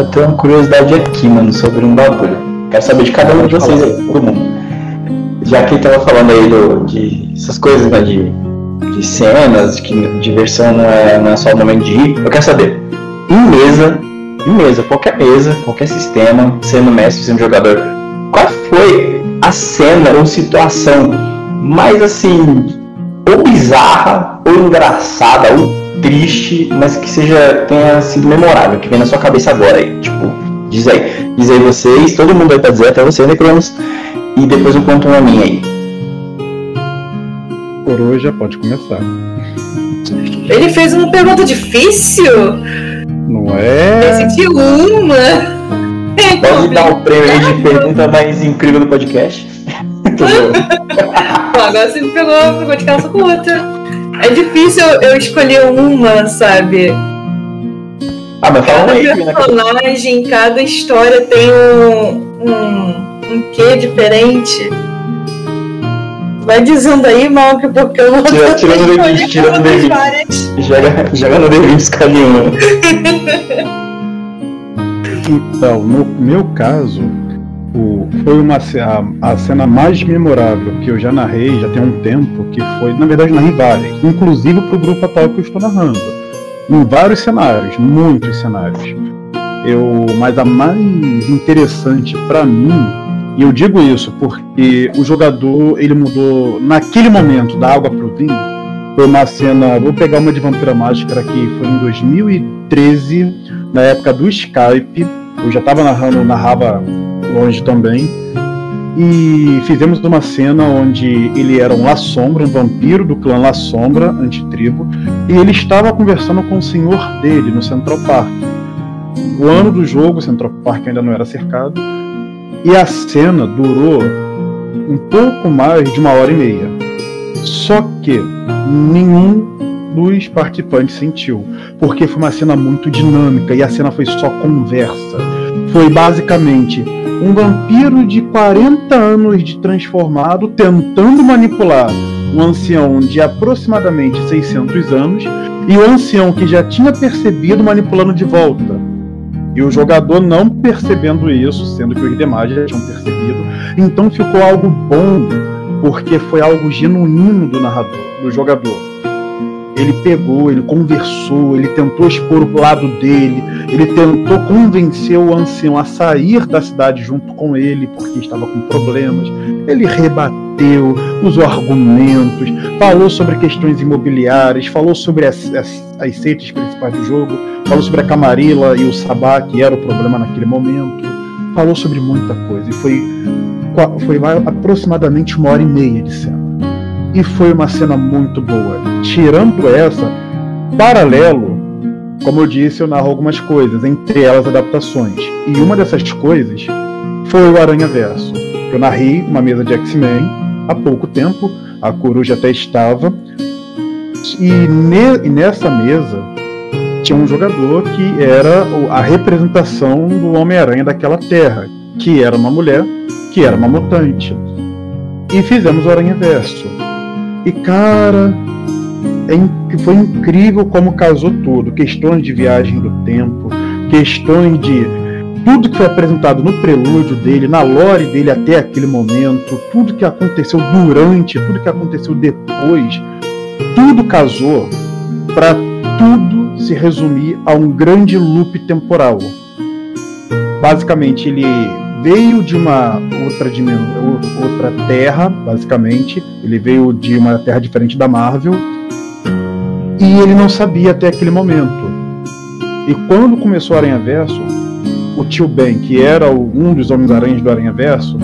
Cara, bateu uma curiosidade aqui, mano, sobre um bagulho. Quero saber de cada um de vocês aí, todo mundo. Já que ele tava falando aí do, de essas coisas, né, de, de cenas, que diversão não é, não é só o momento de ir, eu quero saber, em mesa, em mesa, qualquer mesa, qualquer sistema, sendo mestre, sendo jogador, qual foi a cena ou situação mais assim, ou bizarra, ou engraçada, ou triste, mas que seja tenha sido memorável, que vem na sua cabeça agora aí. Tipo, diz aí. Diz aí vocês, todo mundo vai pra dizer, até você, Necronos, e depois eu conto uma minha aí. Coruja, pode começar. Ele fez uma pergunta difícil? Não é? Esse de uma. Pode dar o prêmio aí de pergunta mais incrível do podcast. Bom. Agora você me pegou, pegou de calça com outra. É difícil eu escolher uma, sabe? Ah, mas fala Cada aí, né? personagem, cada história tem um, um, um quê diferente. Vai dizendo aí, Malk, porque eu vou Tira- tirando o escolher D20, tirando o todas D20. várias. Joga, joga no D20 escolhe uma. Então, no meu caso, o- foi uma a, a cena mais memorável que eu já narrei, já tem um tempo, que foi, na verdade, narrei várias, inclusive pro grupo atual que eu estou narrando. Em vários cenários, muitos cenários. Eu, mas a mais interessante pra mim, e eu digo isso porque o jogador ele mudou naquele momento da água pro vinho. Foi uma cena, vou pegar uma de Vampira Máscara que foi em 2013, na época do Skype. Eu já estava narrando, narrava longe também. E fizemos uma cena onde ele era um La Sombra, um vampiro do clã La Sombra, antitribo, e ele estava conversando com o senhor dele no Central Park. O ano do jogo, o Central Park ainda não era cercado, e a cena durou um pouco mais de uma hora e meia. Só que nenhum dos participantes sentiu, porque foi uma cena muito dinâmica e a cena foi só conversa. Foi basicamente um vampiro de 40 anos de transformado tentando manipular um ancião de aproximadamente 600 anos e o ancião que já tinha percebido manipulando de volta. E o jogador não percebendo isso, sendo que os demais já tinham percebido. Então ficou algo bom, porque foi algo genuíno do narrador, do jogador. Ele pegou, ele conversou, ele tentou expor o lado dele, ele tentou convencer o ancião a sair da cidade junto com ele, porque estava com problemas. Ele rebateu, usou argumentos, falou sobre questões imobiliárias, falou sobre as, as, as seitas principais do jogo, falou sobre a Camarilla e o Sabá, que era o problema naquele momento, falou sobre muita coisa. E foi, foi aproximadamente uma hora e meia de cena. E foi uma cena muito boa. Tirando essa, paralelo, como eu disse, eu narro algumas coisas, entre elas adaptações. E uma dessas coisas foi o Aranha Verso. Eu narrei uma mesa de X-Men há pouco tempo, a coruja até estava. E, ne, nessa mesa tinha um jogador que era a representação do Homem-Aranha daquela terra, que era uma mulher, que era uma mutante. E fizemos o Aranha Verso. E cara, é, foi incrível como casou tudo. Questões de viagem do tempo, questões de tudo que foi apresentado no prelúdio dele, na lore dele até aquele momento, tudo que aconteceu durante, tudo que aconteceu depois, tudo casou para tudo se resumir a um grande loop temporal. Basicamente, ele veio de uma outra dimensão, outra terra, basicamente. Ele veio de uma terra diferente da Marvel. E ele não sabia até aquele momento. E quando começou o Aranha Verso, o tio Ben, que era um dos Homens-Aranhas do Aranha Verso,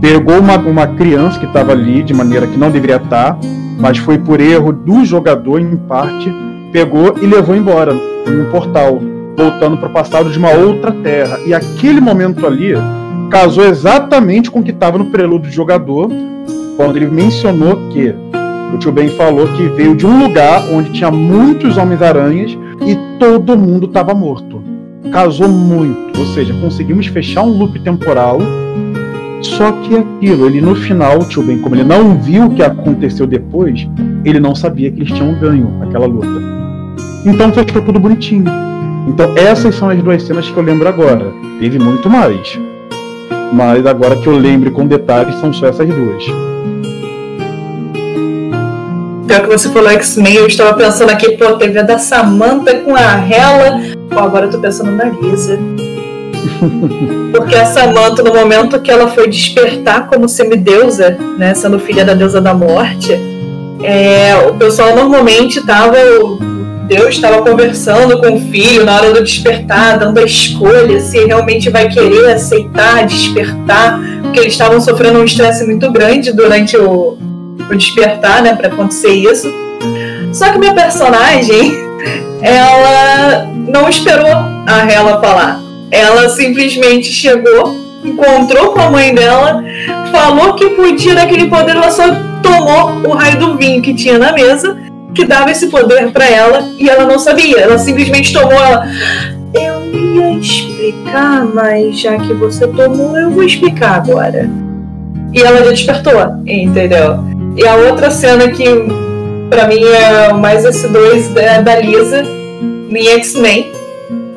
pegou uma, uma criança que estava ali de maneira que não deveria estar, mas foi por erro do jogador, em parte, pegou e levou embora num portal, voltando para o passado de uma outra terra. E aquele momento ali casou exatamente com o que estava no prelúdio do jogador, quando ele mencionou que o tio Ben falou que veio de um lugar onde tinha muitos Homens-Aranhas e todo mundo estava morto. Casou muito, ou seja, conseguimos fechar um loop temporal. Só que aquilo, ele no final, o tio Ben, como ele não viu o que aconteceu depois, ele não sabia que eles tinham ganho aquela luta. Então fechou tudo bonitinho. Então essas são as duas cenas que eu lembro agora. Teve muito mais. Mas agora que eu lembre com detalhes, são só essas duas. Pior que você falou X-Men, eu estava pensando aqui, pô, teve a da Samantha com a Hela. Pô, agora eu tô pensando na Lisa. Porque a Samantha, no momento que ela foi despertar como semideusa, né, sendo filha da deusa da morte, é, o pessoal normalmente tava. Deus estava conversando com o filho na hora do despertar, dando a escolha se realmente vai querer aceitar, despertar, porque eles estavam sofrendo um estresse muito grande durante o, o despertar, né, para acontecer isso. Só que minha personagem, ela não esperou a Hela falar. Ela simplesmente chegou, encontrou com a mãe dela, falou que podia daquele poder, ela só tomou o raio do vinho que tinha na mesa, que dava esse poder para ela, e ela não sabia. Ela simplesmente tomou ela. Eu ia explicar, mas já que você tomou, eu vou explicar agora. E ela já despertou, entendeu? E a outra cena que para mim é mais S2 da, da Lisa em X-Men,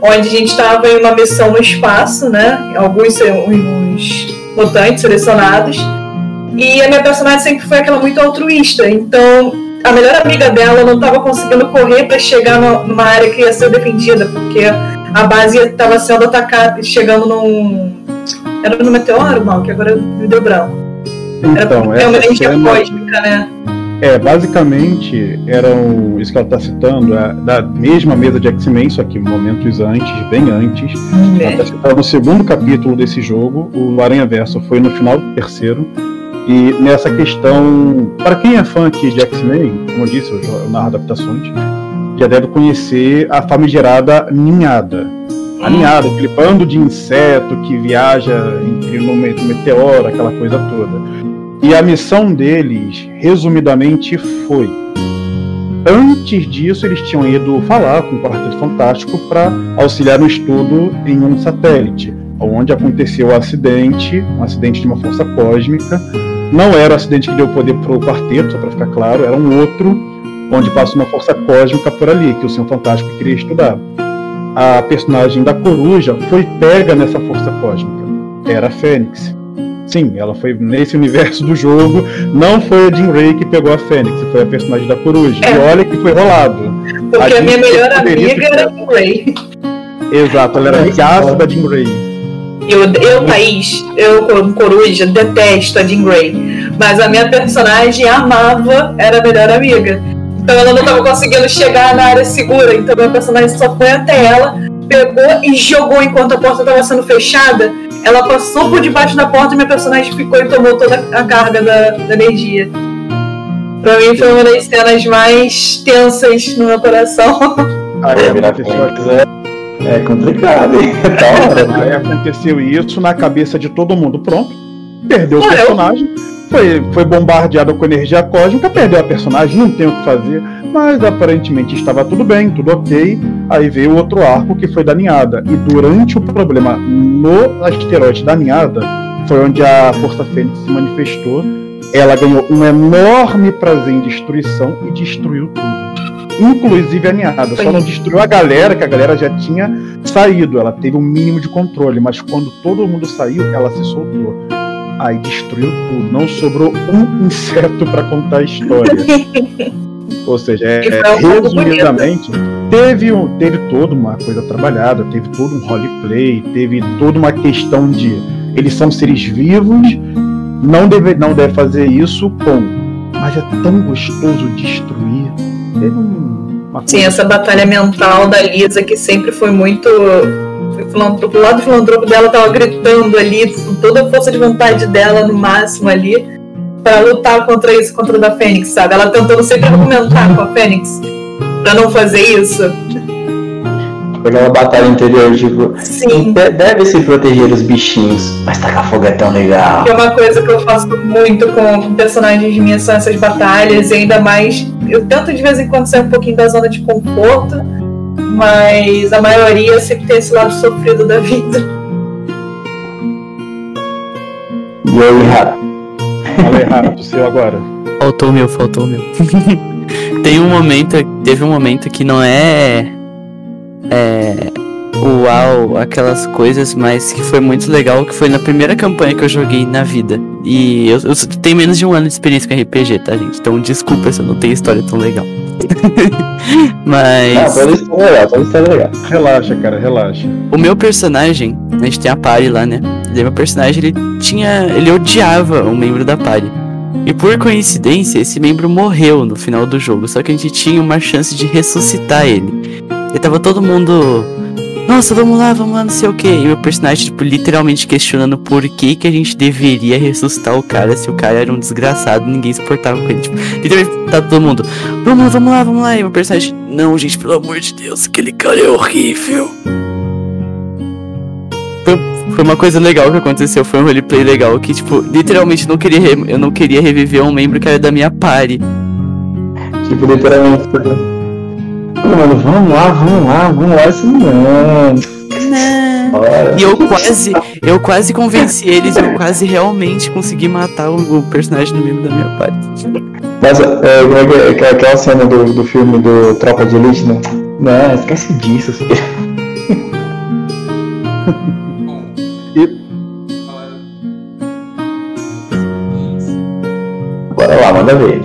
onde a gente estava em uma missão no espaço, né? Alguns, alguns mutantes selecionados. E a minha personagem sempre foi aquela muito altruísta. Então, a melhor amiga dela não estava conseguindo correr para chegar numa área que ia ser defendida, porque a base estava sendo atacada, chegando num. Era no meteoro, mal, que agora me deu branco. Então, Era uma energia cena- cósmica, né? É, basicamente, eram, isso que ela está citando, é da mesma mesa de X-Men, só que momentos antes, bem antes. Ela está citando no segundo capítulo desse jogo, o Aranha Verso foi no final do terceiro. E nessa questão, para quem é fã aqui de X-Men, como eu disse, eu, narro adaptações, já deve conhecer a famigerada ninhada. A ninhada, aquele bando de inseto que viaja entre me- meteoro, aquela coisa toda. E a missão deles, resumidamente, foi. Antes disso, eles tinham ido falar com o Quarteto Fantástico para auxiliar no estudo em um satélite, onde aconteceu o acidente, um acidente de uma força cósmica. Não era o acidente que deu poder para o quarteto, só para ficar claro, era um outro, onde passa uma força cósmica por ali, que o Senhor Fantástico queria estudar. A personagem da coruja foi pega nessa força cósmica. Era a Fênix. Sim, ela foi nesse universo do jogo. Não foi a Jean Grey que pegou a Fênix, foi a personagem da coruja. É. E olha que foi rolado. Porque a, A minha melhor amiga era a Ray. Exato, ela era amigaça da Jean Grey. Eu, eu, Thaís, eu como coruja, detesto a Jean Grey. Mas a minha personagem amava, era a melhor amiga. Então ela não estava conseguindo chegar na área segura. Então minha personagem só foi até ela, pegou e jogou enquanto a porta estava sendo fechada. Ela passou por debaixo da porta e minha personagem ficou e tomou toda a carga da, da energia. Pra mim foi uma das cenas mais tensas no meu coração. Aí É, é, complicado, hein? Hora. aí aconteceu isso na cabeça de todo mundo. Pronto, perdeu o eu- personagem. Foi, foi bombardeado com energia cósmica, perdeu a personagem, não tem o que fazer. Mas aparentemente estava tudo bem, tudo ok. Aí veio outro arco que foi da ninhada. E durante o problema no asteroide da ninhada, foi onde a Força Fênix se manifestou. Ela ganhou um enorme prazer em destruição e destruiu tudo. Inclusive a ninhada. Só não destruiu a galera, que a galera já tinha saído. Ela teve um mínimo de controle. Mas quando todo mundo saiu, ela se soltou. Aí destruiu tudo. Não sobrou um inseto para contar a história. Ou seja, é, resumidamente, teve, um, teve toda uma coisa trabalhada, teve todo um roleplay, teve toda uma questão de eles são seres vivos, não deve, não deve fazer isso com. Mas é tão gostoso destruir. Teve um, uma Sim, essa batalha mental da Lisa que sempre foi muito. O lado filantropo dela tava gritando ali, com toda a força de vontade dela no máximo ali, pra lutar contra isso, contra o da Fênix, sabe? Ela tentando sempre argumentar com a Fênix pra não fazer isso. Aquela batalha interior, tipo, Sim. de- deve se proteger os bichinhos, mas tacar fogo é tão legal. Que é uma coisa que eu faço muito com personagens minhas são essas batalhas, e ainda mais. Eu tento de vez em quando sair um pouquinho da zona de conforto, mas a maioria sempre tem esse lado sofrido da vida. E aí, Rato? Fala errado, o seu agora. Faltou o meu, faltou o meu. Tem um momento, teve um momento que não é. É. Uau, aquelas coisas, mas que foi muito legal, que foi na primeira campanha que eu joguei na vida. E eu, eu tenho menos de um ano de experiência com RPG, tá, gente? Então desculpa se eu não tenho história tão legal. Ah, mas. toda história é legal, toda história é legal. Relaxa, cara, relaxa. O meu personagem, a gente tem a party lá, né? E aí meu personagem, ele tinha. Ele odiava um membro da party. E por coincidência, esse membro morreu no final do jogo, só que a gente tinha uma chance de ressuscitar ele. E tava todo mundo. Nossa, vamos lá, vamos lá, não sei o que. E meu personagem, tipo, literalmente questionando por que, que a gente deveria ressuscitar o cara se o cara era um desgraçado ninguém se portava com ele. Tipo, literalmente tá todo mundo. Vamos lá, vamos lá, vamos lá. E meu personagem, não, gente, pelo amor de Deus, aquele cara é horrível. Foi, foi uma coisa legal que aconteceu, foi um roleplay legal que, tipo, literalmente não queria eu não queria reviver um membro que era da minha party. Tipo, literalmente. Mano, vamos lá, vamos lá, vamos lá, isso não. Bora. E eu quase, eu quase convenci eles, eu quase realmente consegui matar o, o personagem do membro da minha party. Mas é, como é que é? Aquela- cena do, do filme do Tropa de Elite, né? Não, esquece disso. Bom, E- Bora lá, manda ver.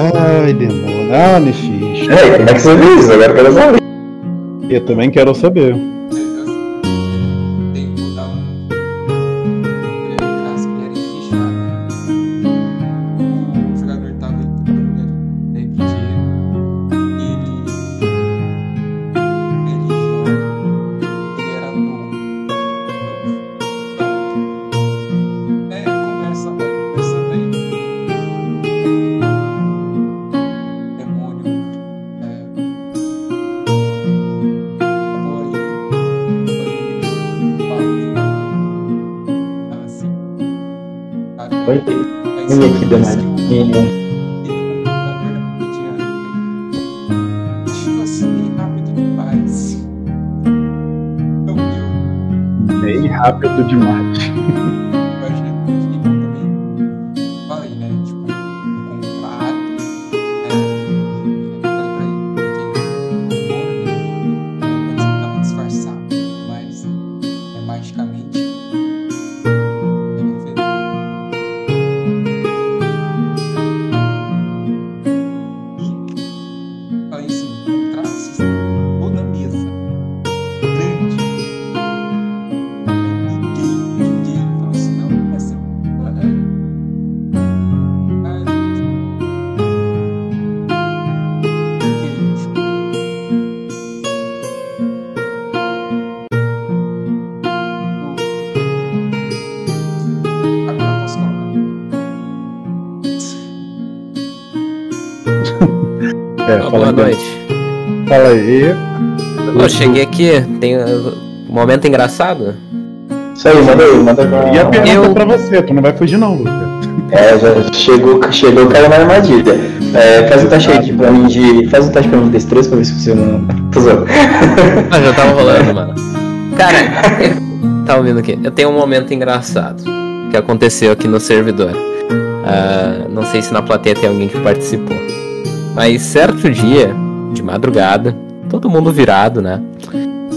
Ai, demônio. Ah, Nefisto. Ei, como é que você viu isso? Agora eu quero saber. Eu também quero saber. Cheguei aqui, tem uh, um momento engraçado. Isso aí, manda aí, manda aí. E a pergunta Eu- pra você, tu não vai fugir não, Luca. É, já chegou, chegou, caiu na armadilha. É, faz um teste aí de, pra mim de. Faz um teste pra mim de destreza pra ver se você não. Tô zoando. Ah, já tava rolando, mano. Cara, eu- tá ouvindo aqui? Eu tenho um momento engraçado que aconteceu aqui no servidor. Ah, não sei se na plateia tem alguém que participou. Mas certo dia, de madrugada, todo mundo virado, né?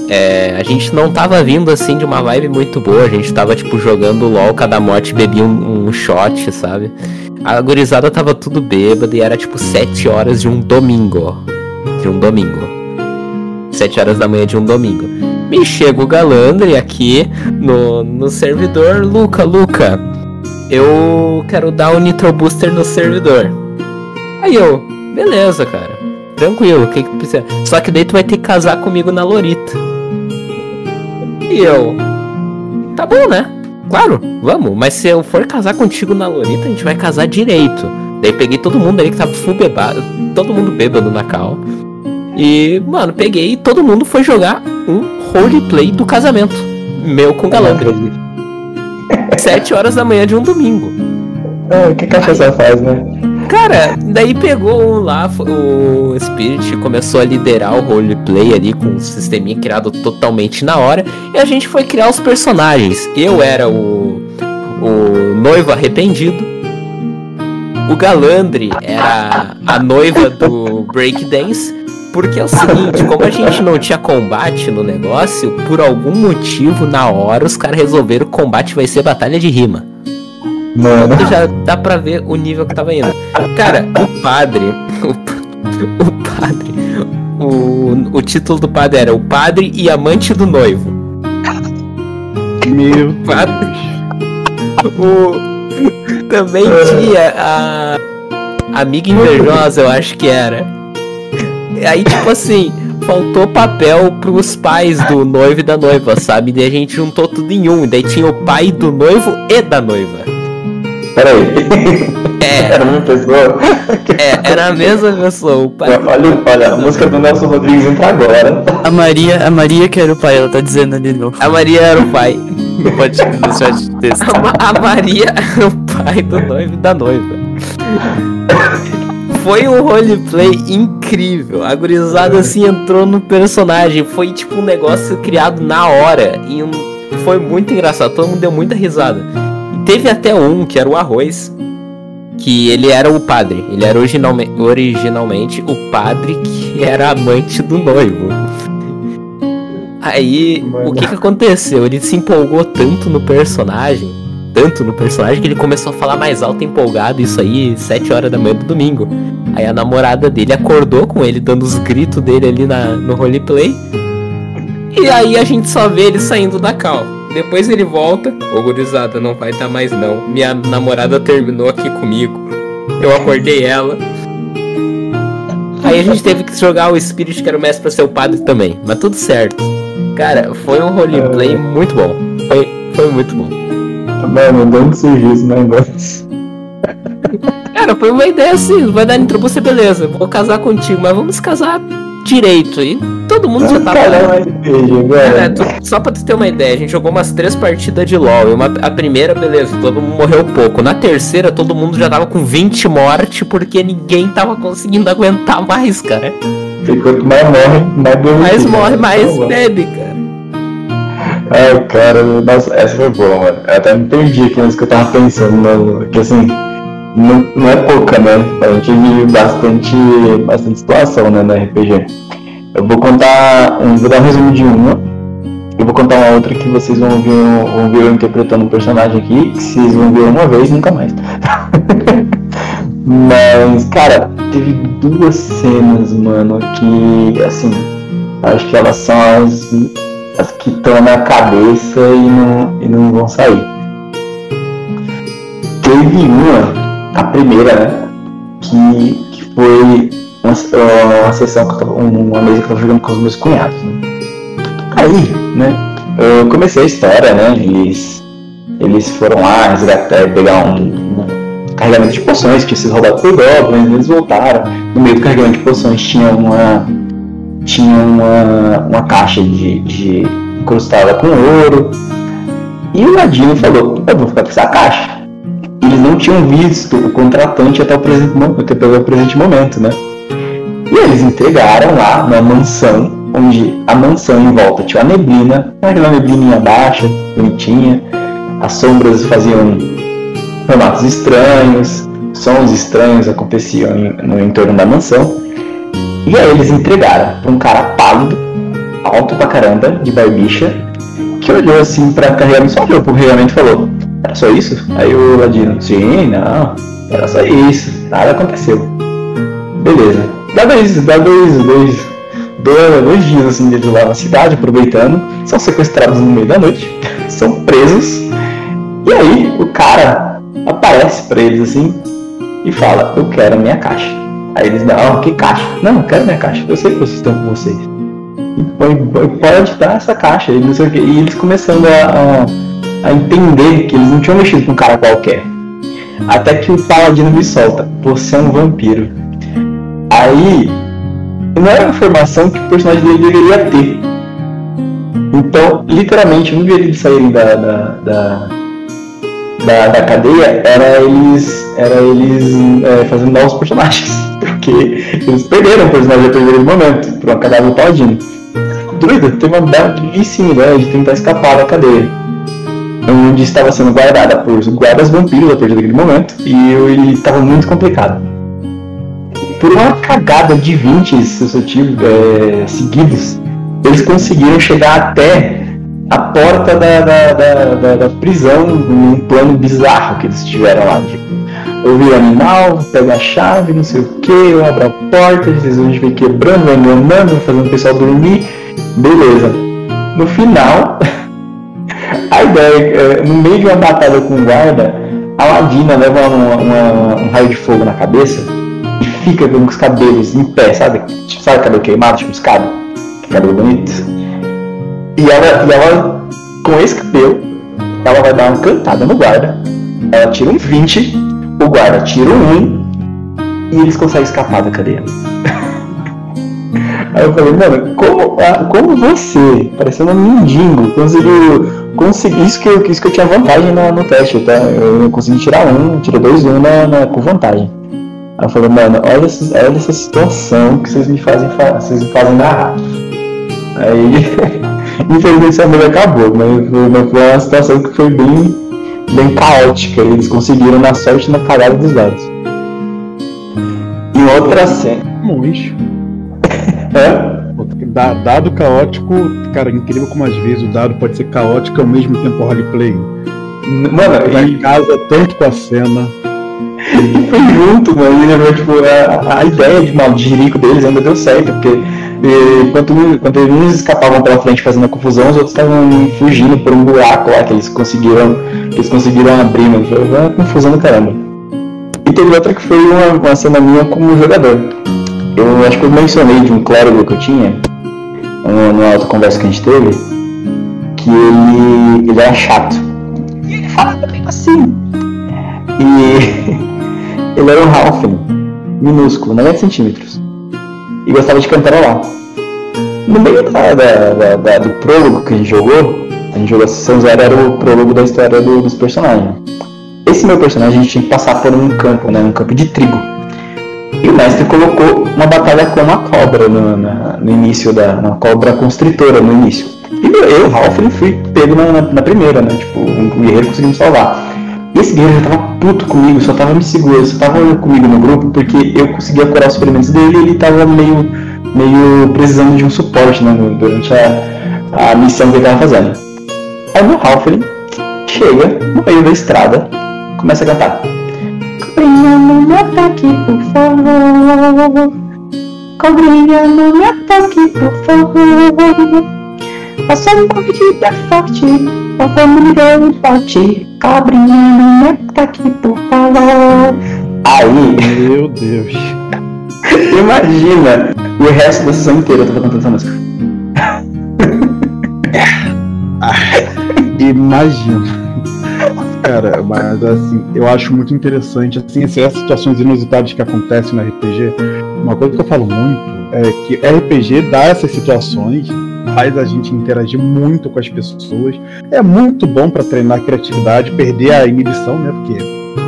É, a gente não tava vindo assim de uma vibe muito boa, a gente tava tipo jogando LOL, cada morte bebia um, um shot, sabe? A gurizada tava tudo bêbada e era tipo 7 horas de um domingo. De um domingo. 7 horas da manhã de um domingo. Me chega o Galandre aqui no, no servidor. Luca, Luca, eu quero dar o Nitro Booster no servidor. Aí eu, beleza, cara. Tranquilo, o que que tu precisa? Só que daí tu vai ter que casar comigo na Lorita. E eu, tá bom, né? Claro, vamos. Mas se eu for casar contigo na Lorita, a gente vai casar direito. Daí peguei todo mundo aí que tava full bebado, todo mundo bêbado na cal. E, mano, peguei e todo mundo foi jogar um roleplay do casamento. Meu com galandre. Sete horas da manhã de um domingo. É, o que que a pessoa faz, né? Cara, daí pegou lá, o Spirit começou a liderar o roleplay ali com um sisteminha criado totalmente na hora. E a gente foi criar os personagens. Eu era o, o noivo arrependido. O Galandre era a noiva do breakdance. Porque é o seguinte, como a gente não tinha combate no negócio, por algum motivo, na hora, os caras resolveram que o combate vai ser batalha de rima. Mano, já dá pra ver o nível que tava indo. Cara, o padre. O, o padre. O, o título do padre era O Padre e Amante do Noivo. Meu Padre. O, também tinha a Amiga Invejosa, eu acho que era. Aí, tipo assim, faltou papel pros pais do noivo e da noiva, sabe? Daí a gente juntou tudo em um. Daí tinha o pai do noivo e da noiva. Peraí. É, Era uma pessoa. é, era a mesma pessoa. O pai Olha, olha, a música do Nelson Rodrigues entra agora. A Maria, a Maria que era o pai, ela tá dizendo ali no, A Maria era o pai. pode deixar de texto. A, a Maria era o pai do noivo da noiva. Foi um roleplay incrível. A gurizada assim entrou no personagem. Foi tipo um negócio criado na hora. E um- foi muito engraçado. Todo mundo deu muita risada. Teve até um que era o Arroz. Que ele era o padre. Ele era originalme- originalmente o padre que era amante do noivo. Aí, Mano. o que que aconteceu? Ele se empolgou tanto no personagem, tanto no personagem, que ele começou a falar mais alto, empolgado, isso aí, 7 horas da manhã do domingo. Aí a namorada dele acordou com ele, dando os gritos dele ali na, no roleplay. E aí a gente só vê ele saindo da cal. Depois ele volta, ô gurizada, não vai dar mais não. Minha namorada terminou aqui comigo. Eu acordei ela. Aí a gente teve que jogar o Spirit, que era o mestre, pra ser o padre também. Mas tudo certo. Cara, foi um roleplay muito bom. Foi, foi muito bom. Mano, surgiu esse negócio? Cara, foi uma ideia assim, vai dar intro você, beleza, vou casar contigo, mas vamos casar direito aí. Todo mundo já tava. Cara, mais beijo, Cara, velho. tu- só pra tu ter uma ideia, a gente jogou umas três partidas de LoL. E uma- a primeira, beleza, todo mundo morreu pouco. Na terceira, todo mundo já tava com 20 mortes porque ninguém tava conseguindo aguentar mais, cara. E quanto mais morre, mais bebe. Mais morre, mais Tá bom. bebe, cara. Ai, cara, nossa, essa foi boa, mano. Eu até me perdi aqui nas que eu tava pensando, mano. Que assim, não, não é pouca, né? A gente vive bastante, bastante situação, né, no RPG. Eu vou contar, um, vou dar um resumo de uma. Eu vou contar uma outra que vocês vão ver, vão ver eu interpretando um personagem aqui, que vocês vão ver uma vez, nunca mais. Mas, cara, teve duas cenas, mano, que, assim, acho que elas são as, as que estão na cabeça e não, e não vão sair. Teve uma, a primeira, né, que, que foi uma, uma sessão que eu tava, uma mesa que eu tava jogando com os meus cunhados, né. Aí, né, eu comecei a história, né, eles, eles foram lá resgatar, pegar um, um carregamento de poções, tinha sido roubado por goblins, eles voltaram. No meio do carregamento de poções tinha uma. Tinha uma, uma caixa de, de com ouro. E o Ladino falou, eu vou ficar com essa caixa. Não tinham visto o contratante até o presente, até o presente momento, né? E eles entregaram lá na mansão, onde a mansão em volta tinha uma neblina, aquela neblininha baixa, bonitinha. As sombras faziam formatos estranhos, sons estranhos aconteciam no entorno da mansão. E aí eles entregaram pra um cara pálido, alto pra caramba, de barbicha, que olhou assim pra carregamento, só olhou pro carregamento e falou, era só isso? Aí o Ladino, sim, não, era só isso, nada aconteceu. Beleza. Dá dois, dá dois, dois, dois, dois dias assim deles lá na cidade, aproveitando, são sequestrados no meio da noite, são presos, e aí o cara aparece pra eles assim e fala, eu quero a minha caixa. Aí eles dão, ah, que caixa? Não, eu quero minha caixa, eu sei que vocês estão com vocês. E pode dar essa caixa. E, não sei o quê. e eles começando a, a, a entender que eles não tinham mexido com um cara qualquer. Até que o paladino me solta, você é um vampiro. Aí não era uma informação que o personagem dele deveria ter. Então, literalmente, no dia eles saírem da, da, da, da, da cadeia, era eles, era eles é, fazendo novos personagens. Porque eles perderam o personagem a do momento, por cadáver do Paladino. Druida teve uma belíssima ideia de tentar escapar da cadeia. Onde estava sendo guardada por guardas vampiros a partir daquele momento, e ele estava muito complicado. por uma cagada de 20 sucessivos, é, seguidos, eles conseguiram chegar até a porta da, da, da, da, prisão num plano bizarro que eles tiveram lá. Tipo, eu vi o animal, pego a chave, não sei o que, eu abro a porta, vocês vão ver quebrando, andando, fazendo o pessoal dormir. Beleza. No final, a ideia é, no meio de uma batalha com o guarda, a Ladina leva uma, uma, um raio de fogo na cabeça e fica com os cabelos em pé, sabe? Tipo, sabe cabelo queimado, tipo escada? Cabelo bonito. E ela, e ela, com esse cabelo, ela vai dar uma cantada no guarda. Ela tira um 20, o guarda tira um 1 e eles conseguem escapar da cadeia. Aí eu falei, mano, como, ah, como você, parecendo um mendigo, conseguiu. Consegui, isso, que eu, isso que eu tinha vantagem no, no teste, tá? Eu consegui tirar um, tirei dois um na, na, com vantagem. Aí eu falei, mano, olha, essa, olha essa situação que vocês me fazem, vocês me fazem narrar. Aí, infelizmente essa mulher acabou, mas foi, foi uma situação que foi bem, bem caótica. Eles conseguiram na sorte na cagada dos dados. E outra cena. Monge. É? Da- Dado caótico, cara, incrível como às vezes o dado pode ser caótico e ao mesmo tempo roleplay. Mano, e em casa tanto com a cena. foi junto, mano. E, tipo, a, a ideia de mal de jirico deles ainda deu certo, porque enquanto, enquanto uns escapavam pela frente fazendo a confusão, os outros estavam fugindo por um buraco lá que eles conseguiram, que eles conseguiram abrir, mano. Foi uma confusão do caramba. E teve outra que foi uma, uma cena minha como jogador. Eu acho que eu mencionei de um clérigo que eu tinha, numa outra conversa que a gente teve, que ele, ele era chato. E ele falava meio assim. E ele era um Halfling, minúsculo, 90 centímetros. E gostava de cantarolar. No meio da, da- da- do prólogo que a gente jogou, a gente jogou sessão zero, era o prólogo da história do- dos personagens. Esse meu personagem a gente tinha que passar por um campo, né? Um campo de trigo. E o mestre colocou uma batalha com uma cobra no, na- no início da. Uma cobra constritora no início. E eu, Halfling, fui pego na, na- primeira, né? Tipo, um guerreiro conseguiu me salvar. E esse guerreiro já tava puto comigo, só tava me segurando, só tava comigo no grupo porque eu conseguia curar os ferimentos dele e ele tava meio, meio precisando de um suporte, né? Durante a, a missão que ele tava fazendo. Aí o Halfling chega no meio da estrada, começa a cantar. Cobrinha, não me ataque, por favor. Cobrinha, não me ataque, por favor. Você é mordida forte, vou me dar um pote. Cobrinha, não me ataque, por favor. Aí, Meu Deus. imagina o resto da sessão inteira eu tava cantando essa música. Imagina. Cara, mas assim, eu acho muito interessante, assim, essas situações inusitadas que acontecem no RPG. Uma coisa que eu falo muito é que RPG dá essas situações, faz a gente interagir muito com as pessoas. É muito bom pra treinar a criatividade, perder a inibição, né? Porque,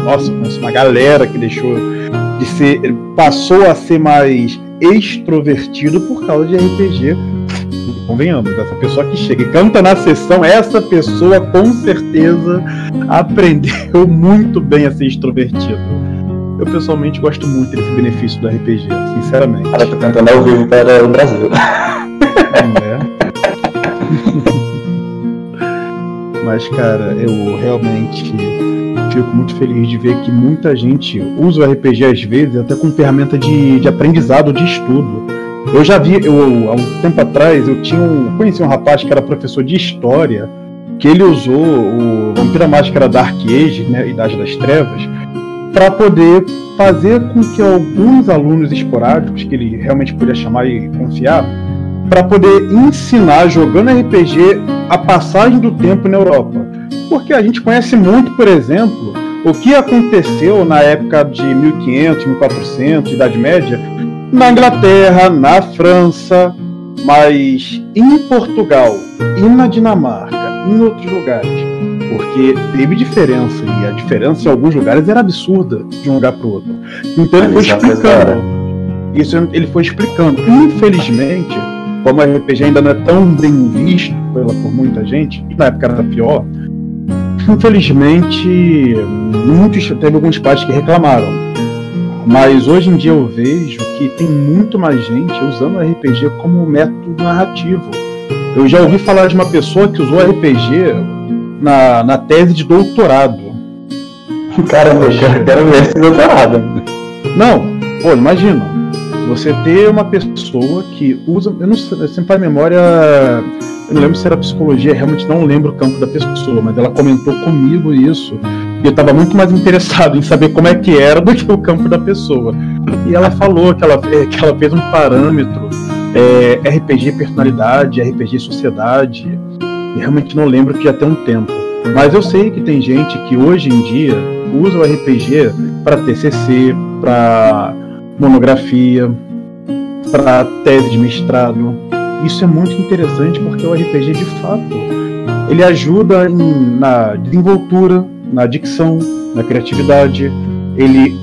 nossa, uma galera que deixou de ser. passou a ser mais extrovertido por causa de RPG convenhamos, essa pessoa que chega e canta na sessão, essa pessoa com certeza aprendeu muito bem a ser extrovertido. Eu pessoalmente gosto muito desse benefício do RPG, sinceramente. Ela tá cantando ao vivo para o Brasil. né? Mas, cara, eu realmente fico muito feliz de ver que muita gente usa o RPG às vezes até como ferramenta de, de aprendizado, de estudo. Eu já vi, eu, há um tempo atrás, eu tinha um, conheci um rapaz que era professor de história, que ele usou o Vampira Máscara Dark Age, né, Idade das Trevas, para poder fazer com que alguns alunos esporádicos, que ele realmente podia chamar e confiar, para poder ensinar jogando RPG a passagem do tempo na Europa. Porque a gente conhece muito, por exemplo, o que aconteceu na época de 1500, 1400, Idade Média, na Inglaterra, na França, mas em Portugal e na Dinamarca, em outros lugares. Porque teve diferença, e a diferença em alguns lugares era absurda de um lugar para o outro. Então ele foi é coisa explicando. Isso ele foi explicando. Infelizmente, como o RPG ainda não é tão bem visto pela, por muita gente, e na época era pior, infelizmente, muitos, teve alguns pais que reclamaram. Mas hoje em dia eu vejo que tem muito mais gente usando o RPG como método narrativo. Eu já ouvi falar de uma pessoa que usou RPG na, na tese de doutorado. Caramba, eu quero ver esse doutorado. Não, pô, imagina. Você ter uma pessoa que usa. Eu não sei, sempre faz memória. Eu não lembro se era psicologia, realmente não lembro o campo da pessoa, mas ela comentou comigo isso. Eu estava muito mais interessado em saber como é que era do que o campo da pessoa. E ela falou que ela, é, que ela fez um parâmetro é, RPG personalidade, RPG sociedade. E realmente não lembro que já tem um tempo. Mas eu sei que tem gente que hoje em dia usa o RPG para TCC, para monografia, para tese de mestrado. Isso é muito interessante porque o RPG, de fato, ele ajuda em, na desenvoltura, na dicção, na criatividade. Ele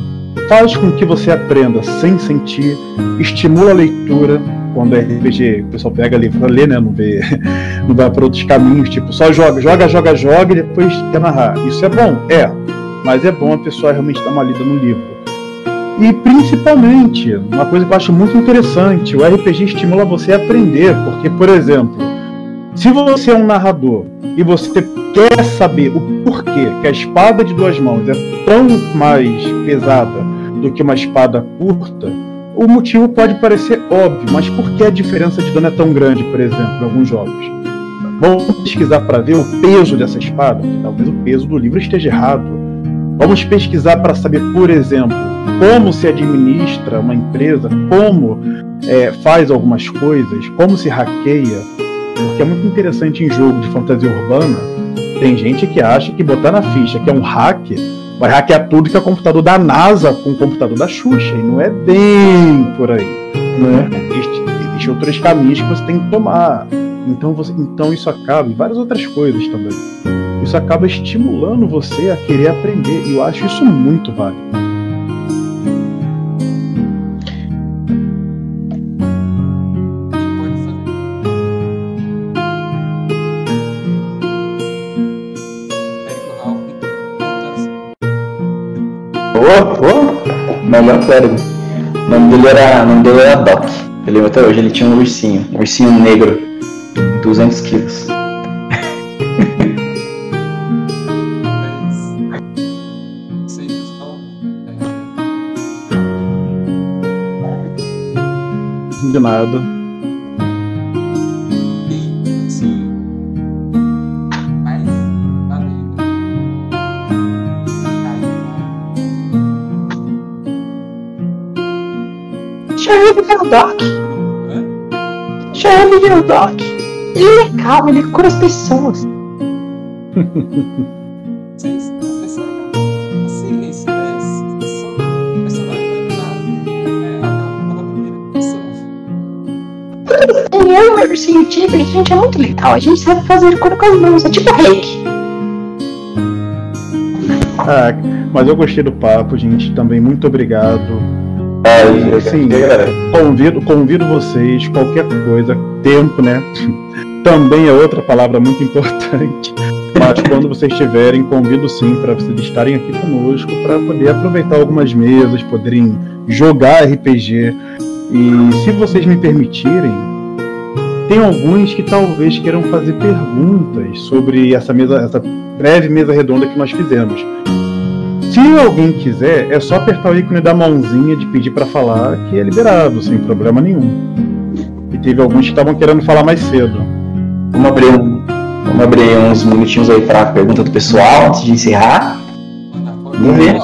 faz com que você aprenda sem sentir, estimula a leitura. Quando é RPG, o pessoal pega ali para ler, né? Não, vê, não vai para outros caminhos, tipo, só joga, joga, joga, joga e depois quer narrar. Isso é bom? É. Mas é bom a pessoa realmente dar uma lida no livro. E principalmente, uma coisa que eu acho muito interessante, o RPG estimula você a aprender, porque, por exemplo, se você é um narrador e você quer saber o porquê que a espada de duas mãos é tão mais pesada do que uma espada curta, o motivo pode parecer óbvio, mas por que a diferença de dano é tão grande, por exemplo, em alguns jogos? Vamos pesquisar para ver o peso dessa espada, talvez o peso do livro esteja errado. Vamos pesquisar para saber, por exemplo, como se administra uma empresa, como é, faz algumas coisas, como se hackeia. Porque é muito interessante em jogo de fantasia urbana. Tem gente que acha que botar na ficha que é um hack vai hackear tudo que é computador da NASA com o computador da Xuxa. E não é bem por aí. Né? Existem existe outros caminhos que você tem que tomar. Então, você, então isso acaba, e várias outras coisas também. Isso acaba estimulando você a querer aprender. E eu acho isso muito válido. Clérigo. O nome dele era, nome dele era Doc. Eu lembro até hoje, ele tinha um ursinho, um ursinho negro, 200 quilos. De nada. Doc? Hã? Já viu o Doc? Ele é calmo, ele cura as pessoas. Assim, da. É, da primeira pessoa. Eu e o ursinho tigre, a gente é muito legal. A gente sabe fazer cura com as mãos. É tipo reiki. Ah, mas eu gostei do papo, gente. Também muito obrigado. É, eu, Sim. eu agradeço. Convido, convido vocês, qualquer coisa, tempo, né? Também é outra palavra muito importante. Mas quando vocês estiverem, convido sim para vocês estarem aqui conosco para poder aproveitar algumas mesas, poderem jogar RPG. E se vocês me permitirem, tem alguns que talvez queiram fazer perguntas sobre essa mesa, essa breve mesa redonda que nós fizemos. Se alguém quiser, é só apertar o ícone da mãozinha de pedir para falar que é liberado, sem problema nenhum. E teve alguns que estavam querendo falar mais cedo. Vamos abrir, um, vamos abrir uns minutinhos aí pra pergunta do pessoal antes de encerrar. Vamos ver.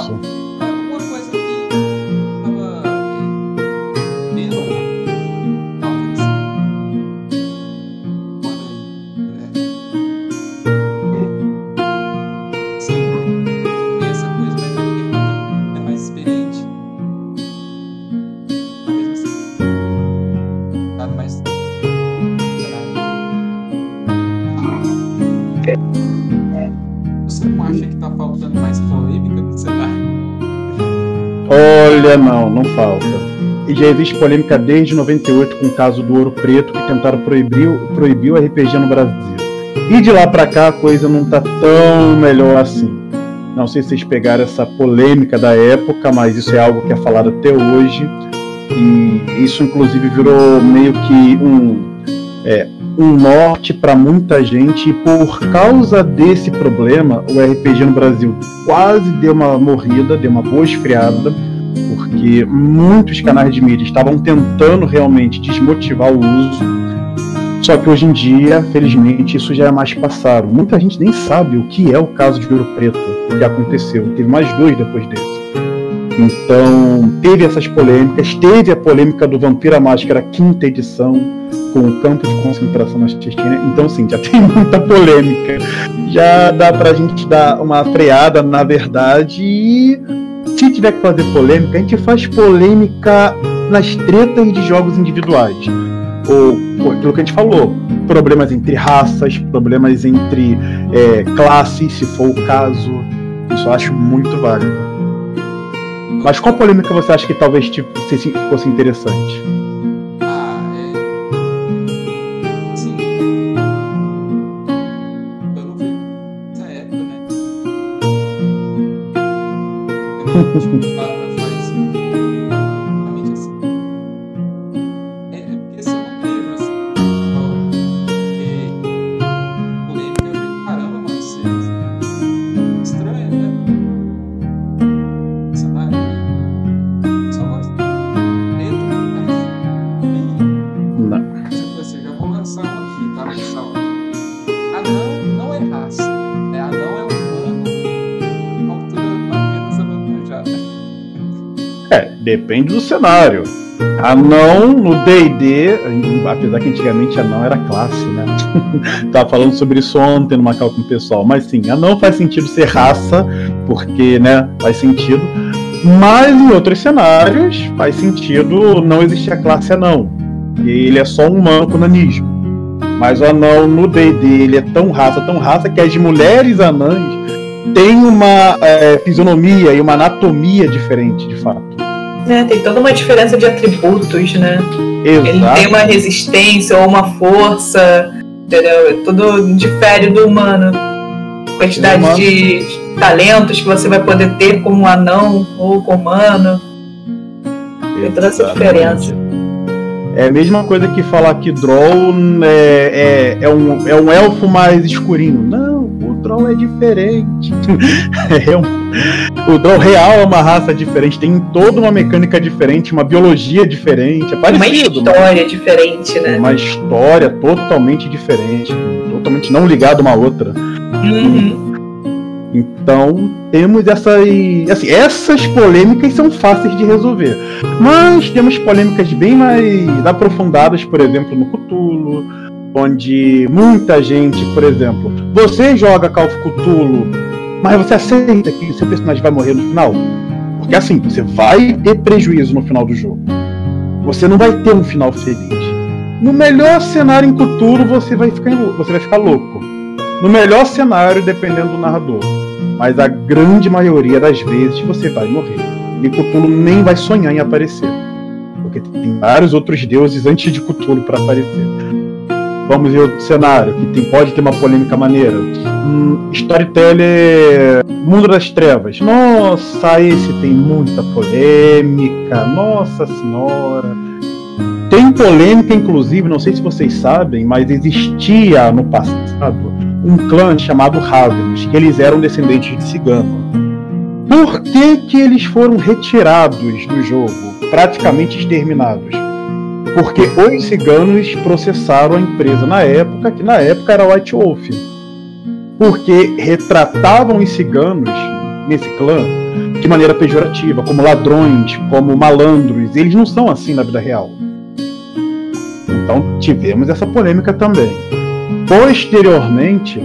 Existe polêmica desde 98 com o caso do Ouro Preto, que tentaram proibir, o- proibir o RPG no Brasil. E de lá pra cá a coisa não tá tão melhor assim. Não sei se vocês pegaram essa polêmica da época, mas isso é algo que é falado até hoje. E isso, inclusive, virou meio que um, é, um norte para muita gente. E por causa desse problema, o RPG no Brasil quase deu uma morrida, deu uma boa esfriada, porque muitos canais de mídia estavam tentando realmente desmotivar o uso. Só que hoje em dia, felizmente, isso já é mais passado. Muita gente nem sabe o que é o caso de Ouro Preto, o que aconteceu. Teve mais dois depois desse. Então, teve essas polêmicas, teve a polêmica do Vampira Máscara, quinta edição, com o campo de concentração na Chechênia. Então, sim, já tem muita polêmica. Já dá pra gente dar uma freada, na verdade, e se tiver que fazer polêmica, a gente faz polêmica nas tretas de jogos individuais ou aquilo que a gente falou, problemas entre raças, problemas entre é, classes, se for o caso. Isso eu acho muito válido. Mas qual polêmica você acha que talvez tipo, fosse interessante? Depende do cenário. Anão no DD, apesar que antigamente anão era classe, né? Tava falando sobre isso ontem numa cal com o pessoal. Mas sim, anão faz sentido ser raça, porque, né, faz sentido. Mas em outros cenários faz sentido não existir a classe anão. E ele é só um humano com nanismo. Mas o anão no D&D ele é tão raça, tão raça que as mulheres anãs têm uma é, fisionomia e uma anatomia diferente, de fato. Né, tem toda uma diferença de atributos, né? Ele Exato. tem uma resistência ou uma força, entendeu? Tudo difere do humano. Quantidade humano. de talentos que você vai poder ter como anão ou como humano. Tem toda essa diferença. É a mesma coisa que falar que Droll é, é, é, um, é um elfo mais escurinho. Não, o Droll é diferente. É um- o Droll real é uma raça diferente, tem toda uma mecânica diferente, uma biologia diferente. É Uma parecido, mas história diferente, né? uma história totalmente diferente, totalmente não ligada uma à outra. Uhum. Então, temos essas. Assim, essas polêmicas são fáceis de resolver. Mas temos polêmicas bem mais aprofundadas, por exemplo, no Cthulhu, onde muita gente, por exemplo, você joga Call of Cthulhu, mas você aceita que seu personagem vai morrer no final? Porque assim, você vai ter prejuízo no final do jogo. Você não vai ter um final feliz. No melhor cenário em Cthulhu, você vai ficar, você vai ficar louco. No melhor cenário, dependendo do narrador. Mas a grande maioria das vezes você vai morrer. E Cthulhu nem vai sonhar em aparecer. Porque tem vários outros deuses antes de Cthulhu para aparecer. Vamos ver outro cenário que tem- pode ter uma polêmica maneira. Hum, storyteller Mundo das Trevas. Nossa, esse tem muita polêmica. Nossa Senhora. Tem polêmica, inclusive, não sei se vocês sabem, mas existia no passado um clã chamado Ravenous, que eles eram descendentes de cigano. Por que, que eles foram retirados do jogo, praticamente exterminados? Porque os ciganos processaram a empresa na época, que na época era White Wolf. Porque retratavam os ciganos nesse clã de maneira pejorativa, como ladrões, como malandros. Eles não são assim na vida real. Então tivemos essa polêmica também. Posteriormente,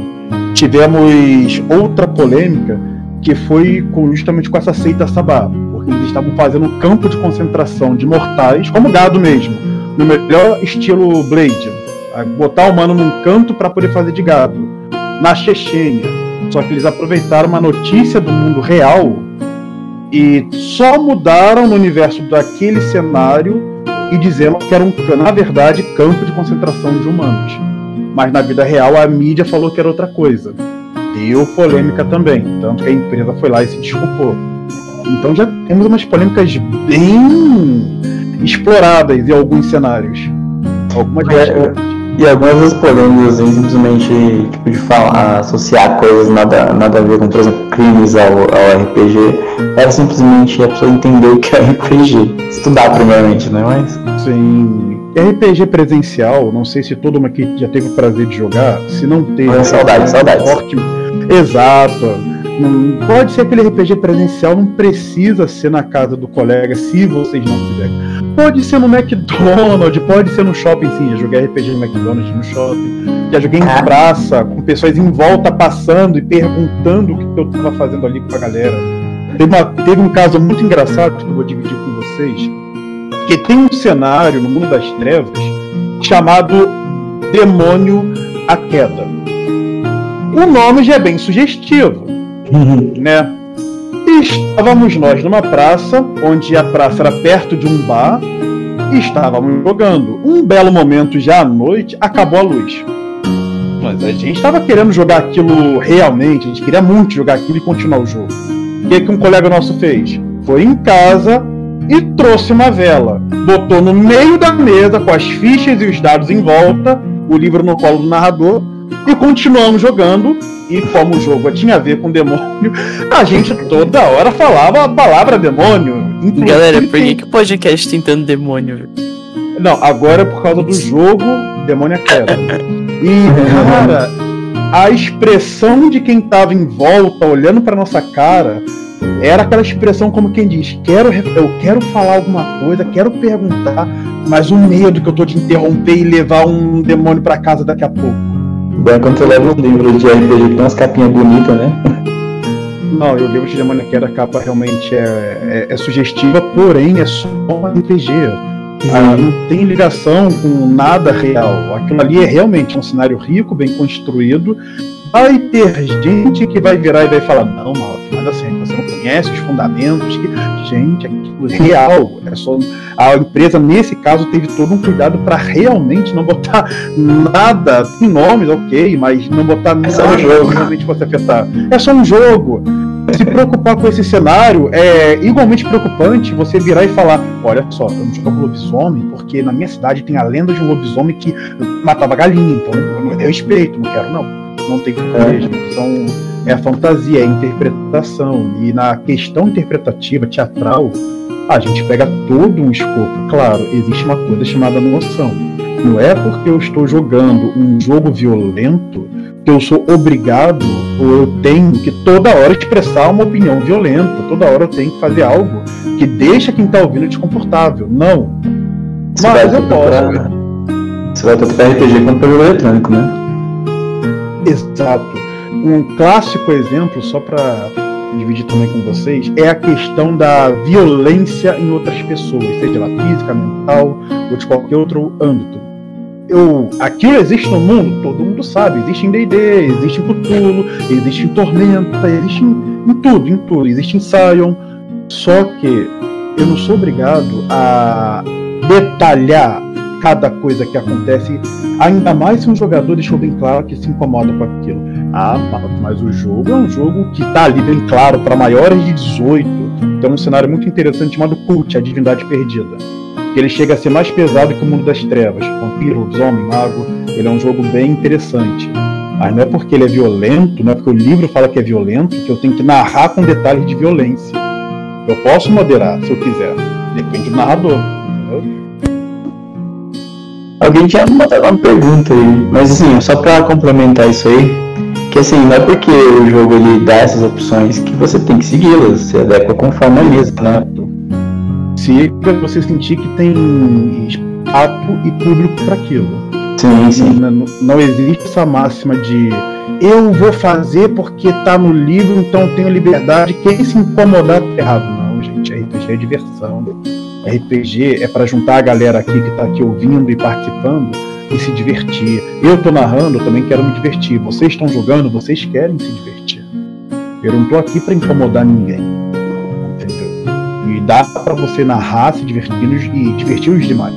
tivemos outra polêmica que foi justamente com essa seita Sabá, porque eles estavam fazendo um campo de concentração de mortais, como gado mesmo, no melhor estilo Blade, botar o humano num canto para poder fazer de gado, na Chechênia. Só que eles aproveitaram uma notícia do mundo real e só mudaram no universo daquele cenário e dizendo que era um, na verdade, campo de concentração de humanos. Mas na vida real a mídia falou que era outra coisa. deu polêmica também, tanto que a empresa foi lá e se desculpou. Então já temos umas polêmicas bem exploradas em alguns cenários. Algumas É, E algumas polêmicas assim, simplesmente tipo, de falar, associar coisas nada, nada a ver com, por exemplo, crimes ao, ao RPG, era simplesmente a pessoa entender o que é RPG. Estudar primeiramente, né? Mas. Sim. RPG presencial, não sei se todo mundo aqui já teve o prazer de jogar. Se não teve. Ah, saudade, saudades. Forte... Exato. Não, pode ser aquele RPG presencial, não precisa ser na casa do colega, se vocês não quiserem. Pode ser no McDonald's, pode ser no shopping, sim. Já joguei RPG no McDonald's, no shopping. Já joguei em Ah. praça, com pessoas em volta passando e perguntando o que eu tava fazendo ali com a galera. Teve, uma- teve um caso muito engraçado que eu vou dividir com vocês. Que tem um cenário no mundo das trevas chamado Demônio a Queda. O nome já é bem sugestivo né? Estávamos nós numa praça, onde a praça era perto de um bar, e estávamos jogando. Um belo momento já à noite, acabou a luz. Mas a gente estava querendo jogar aquilo realmente, a gente queria muito jogar aquilo e continuar o jogo. O que, que um colega nosso fez? Foi em casa e trouxe uma vela. Botou no meio da mesa com as fichas e os dados em volta, o livro no colo do narrador, e continuamos jogando. E como o jogo tinha a ver com demônio, a gente toda hora falava a palavra demônio. Inclusive, Galera, por que, que o podcast tem tanto demônio? Não, agora é por causa do jogo Demônio é Queda. E, cara, a expressão de quem tava em volta, olhando pra nossa cara, era aquela expressão como quem diz: quero, eu quero falar alguma coisa, quero perguntar, mas o medo que eu tô de interromper e levar um demônio pra casa daqui a pouco. Bom, quando você leva um livro de RPG que tem umas capinhas bonitas, né? Não, eu livro de Demônio Queda, a capa realmente é, é, é sugestiva, porém é só um RPG. Ah, não tem ligação com nada real. Aquilo ali é realmente um cenário rico, bem construído. Vai ter gente que vai virar e vai falar: Não, mal, mas assim, você não conhece os fundamentos. Que... Gente, aquilo é real. É só... A empresa, nesse caso, teve todo um cuidado para realmente não botar nada. Tem nomes, ok, mas não botar É só um nada jogo. que realmente fosse afetar. É só um jogo se preocupar com esse cenário é igualmente preocupante você virar e falar: olha só, eu não jogo com lobisomem porque na minha cidade tem a lenda de um lobisomem que matava galinha, então eu respeito, não quero, não. Não tem gente. São, é a fantasia, é a interpretação. E na questão interpretativa, teatral, a gente pega todo um escopo. Claro, existe uma coisa chamada noção. Não é porque eu estou jogando um jogo violento que eu sou obrigado ou eu tenho que toda hora expressar uma opinião violenta, toda hora eu tenho que fazer algo que deixa quem tá ouvindo desconfortável. Não. Você Mas eu posso. pra- Você vai tanto pra RPG quanto pra jogo eletrônico, né? Exato. Um clássico exemplo, só para dividir também com vocês, é a questão da violência em outras pessoas, seja ela física, mental ou de qualquer outro âmbito. Eu, aquilo existe no mundo, todo mundo sabe. Existe em D&D, existe em Cthulhu, existe em Tormenta, existe em, em tudo, em tudo. Existe em Sion. Só que eu não sou obrigado a detalhar cada coisa que acontece, ainda mais se um jogador deixou bem claro que se incomoda com aquilo. Ah, mas o jogo é um jogo que tá ali bem claro para maiores de 18. Tem um cenário muito interessante chamado Cult, a Divindade Perdida. Que ele chega a ser mais pesado que o Mundo das Trevas. Vampiro, lobisomem, mago. Ele é um jogo bem interessante. Mas não é porque ele é violento, não é porque o livro fala que é violento, que eu tenho que narrar com detalhes de violência. Eu posso moderar se eu quiser. Depende do narrador. Alguém tinha mandado uma pergunta aí, mas assim, só pra complementar isso aí, que assim, não é porque o jogo ele dá essas opções que você tem que segui-las, você adequa conforme a mesa, né? Se você sentir que tem espaço e público para aquilo. Sim, sim. Não, não existe essa máxima de eu vou fazer porque tá no livro, então eu tenho liberdade. Quem se incomodar tá errado. Não, gente, RPG é diversão. RPG é para juntar a galera aqui que tá aqui ouvindo e participando e se divertir. Eu tô narrando, eu também quero me divertir. Vocês estão jogando, vocês querem se divertir. Eu não tô aqui para incomodar ninguém. Entendeu? E dá para você narrar, se divertindo e divertir os demais.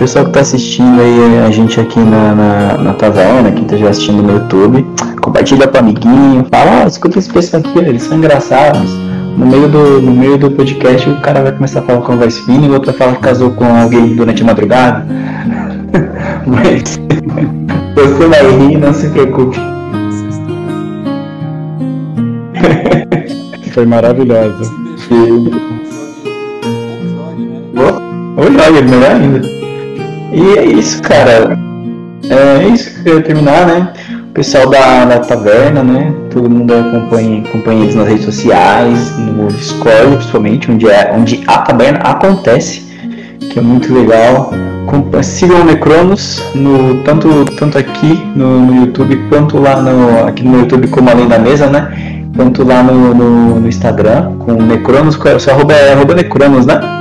Pessoal que tá assistindo aí a gente aqui na, na, na taverna, quem tá já assistindo no YouTube, compartilha pro amiguinho, fala, ah, escuta esse pessoal aqui, eles são engraçados. No meio, do, no meio do podcast o cara vai começar a falar com voz fina e o outro vai falar que casou com alguém durante a madrugada. Mas você vai rir, não se preocupe. Foi maravilhosa. Ou joga, melhor ainda. E é isso, cara. É isso que eu queria terminar, né? O pessoal da, da taverna, né? Todo mundo acompanha, acompanha eles nas redes sociais, no Discord, principalmente, onde, é, onde a taverna acontece, que é muito legal. Sigam o Necronos, no, tanto, tanto aqui no, no YouTube, quanto lá no, aqui no YouTube, como além da mesa, né? Quanto lá no, no, no Instagram, com o Necronos, seu arroba? É arroba Necronos, né?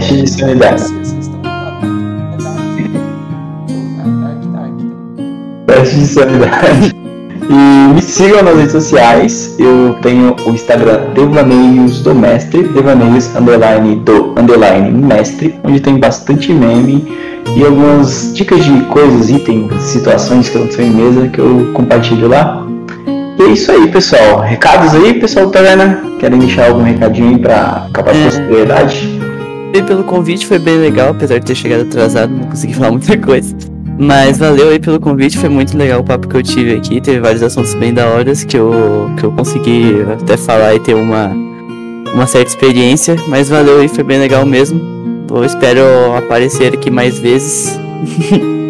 Teste de sanidade. Teste de sanidade. E me sigam nas redes sociais. Eu tenho o Instagram Devaneios do Mestre, Devaneios underline do underline mestre, onde tem bastante meme e algumas dicas de coisas, itens, situações que aconteceram em mesa que eu compartilho lá. E é isso aí, pessoal. Recados aí, pessoal da taverna? Querem deixar algum recadinho aí pra acabar com a É. possibilidade? E pelo convite, foi bem legal, apesar de ter chegado atrasado, não consegui falar muita coisa. Mas valeu aí pelo convite, foi muito legal o papo que eu tive aqui, teve vários assuntos bem da hora que eu, que eu consegui até falar e ter uma, uma certa experiência, mas valeu aí, foi bem legal mesmo. Eu espero aparecer aqui mais vezes.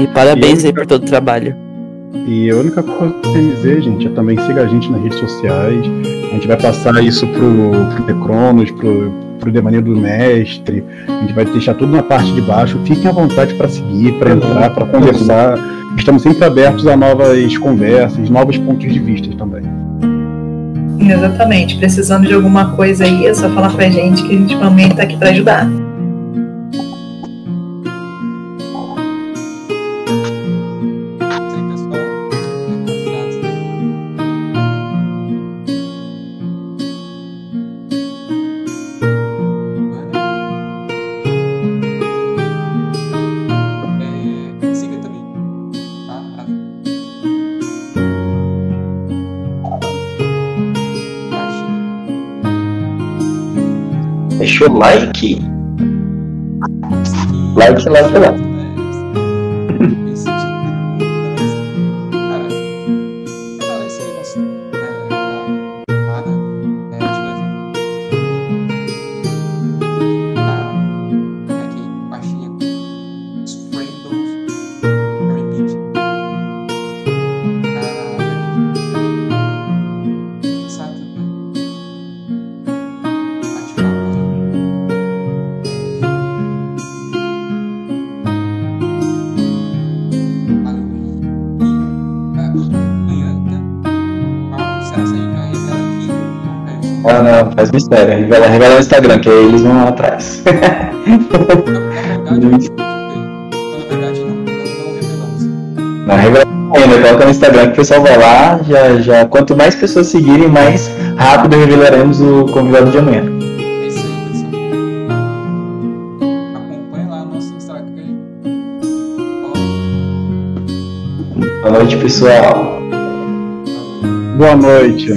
E parabéns aí por todo o trabalho. E a única coisa que eu tenho a dizer, gente, é também siga a gente nas redes sociais. A gente vai passar isso pro, pro Necronos, pro, pro Devaneio do Mestre. A gente vai deixar tudo na parte de baixo. Fiquem à vontade para seguir, para entrar, para conversar. Estamos sempre abertos a novas conversas, novos pontos de vista também. Exatamente. Precisando de alguma coisa aí, é só falar com a gente que a gente também tá aqui pra ajudar. Deixa o like. Like, Like, like, não, faz mistério. Revela, revela no Instagram, que aí eles vão lá atrás. Não, revela ainda, coloca no Instagram que o pessoal vai lá, já, já, quanto mais pessoas seguirem, mais rápido revelaremos o convidado de amanhã. É isso aí, pessoal. Acompanhe lá no nosso Instagram. Boa noite, pessoal. Boa noite.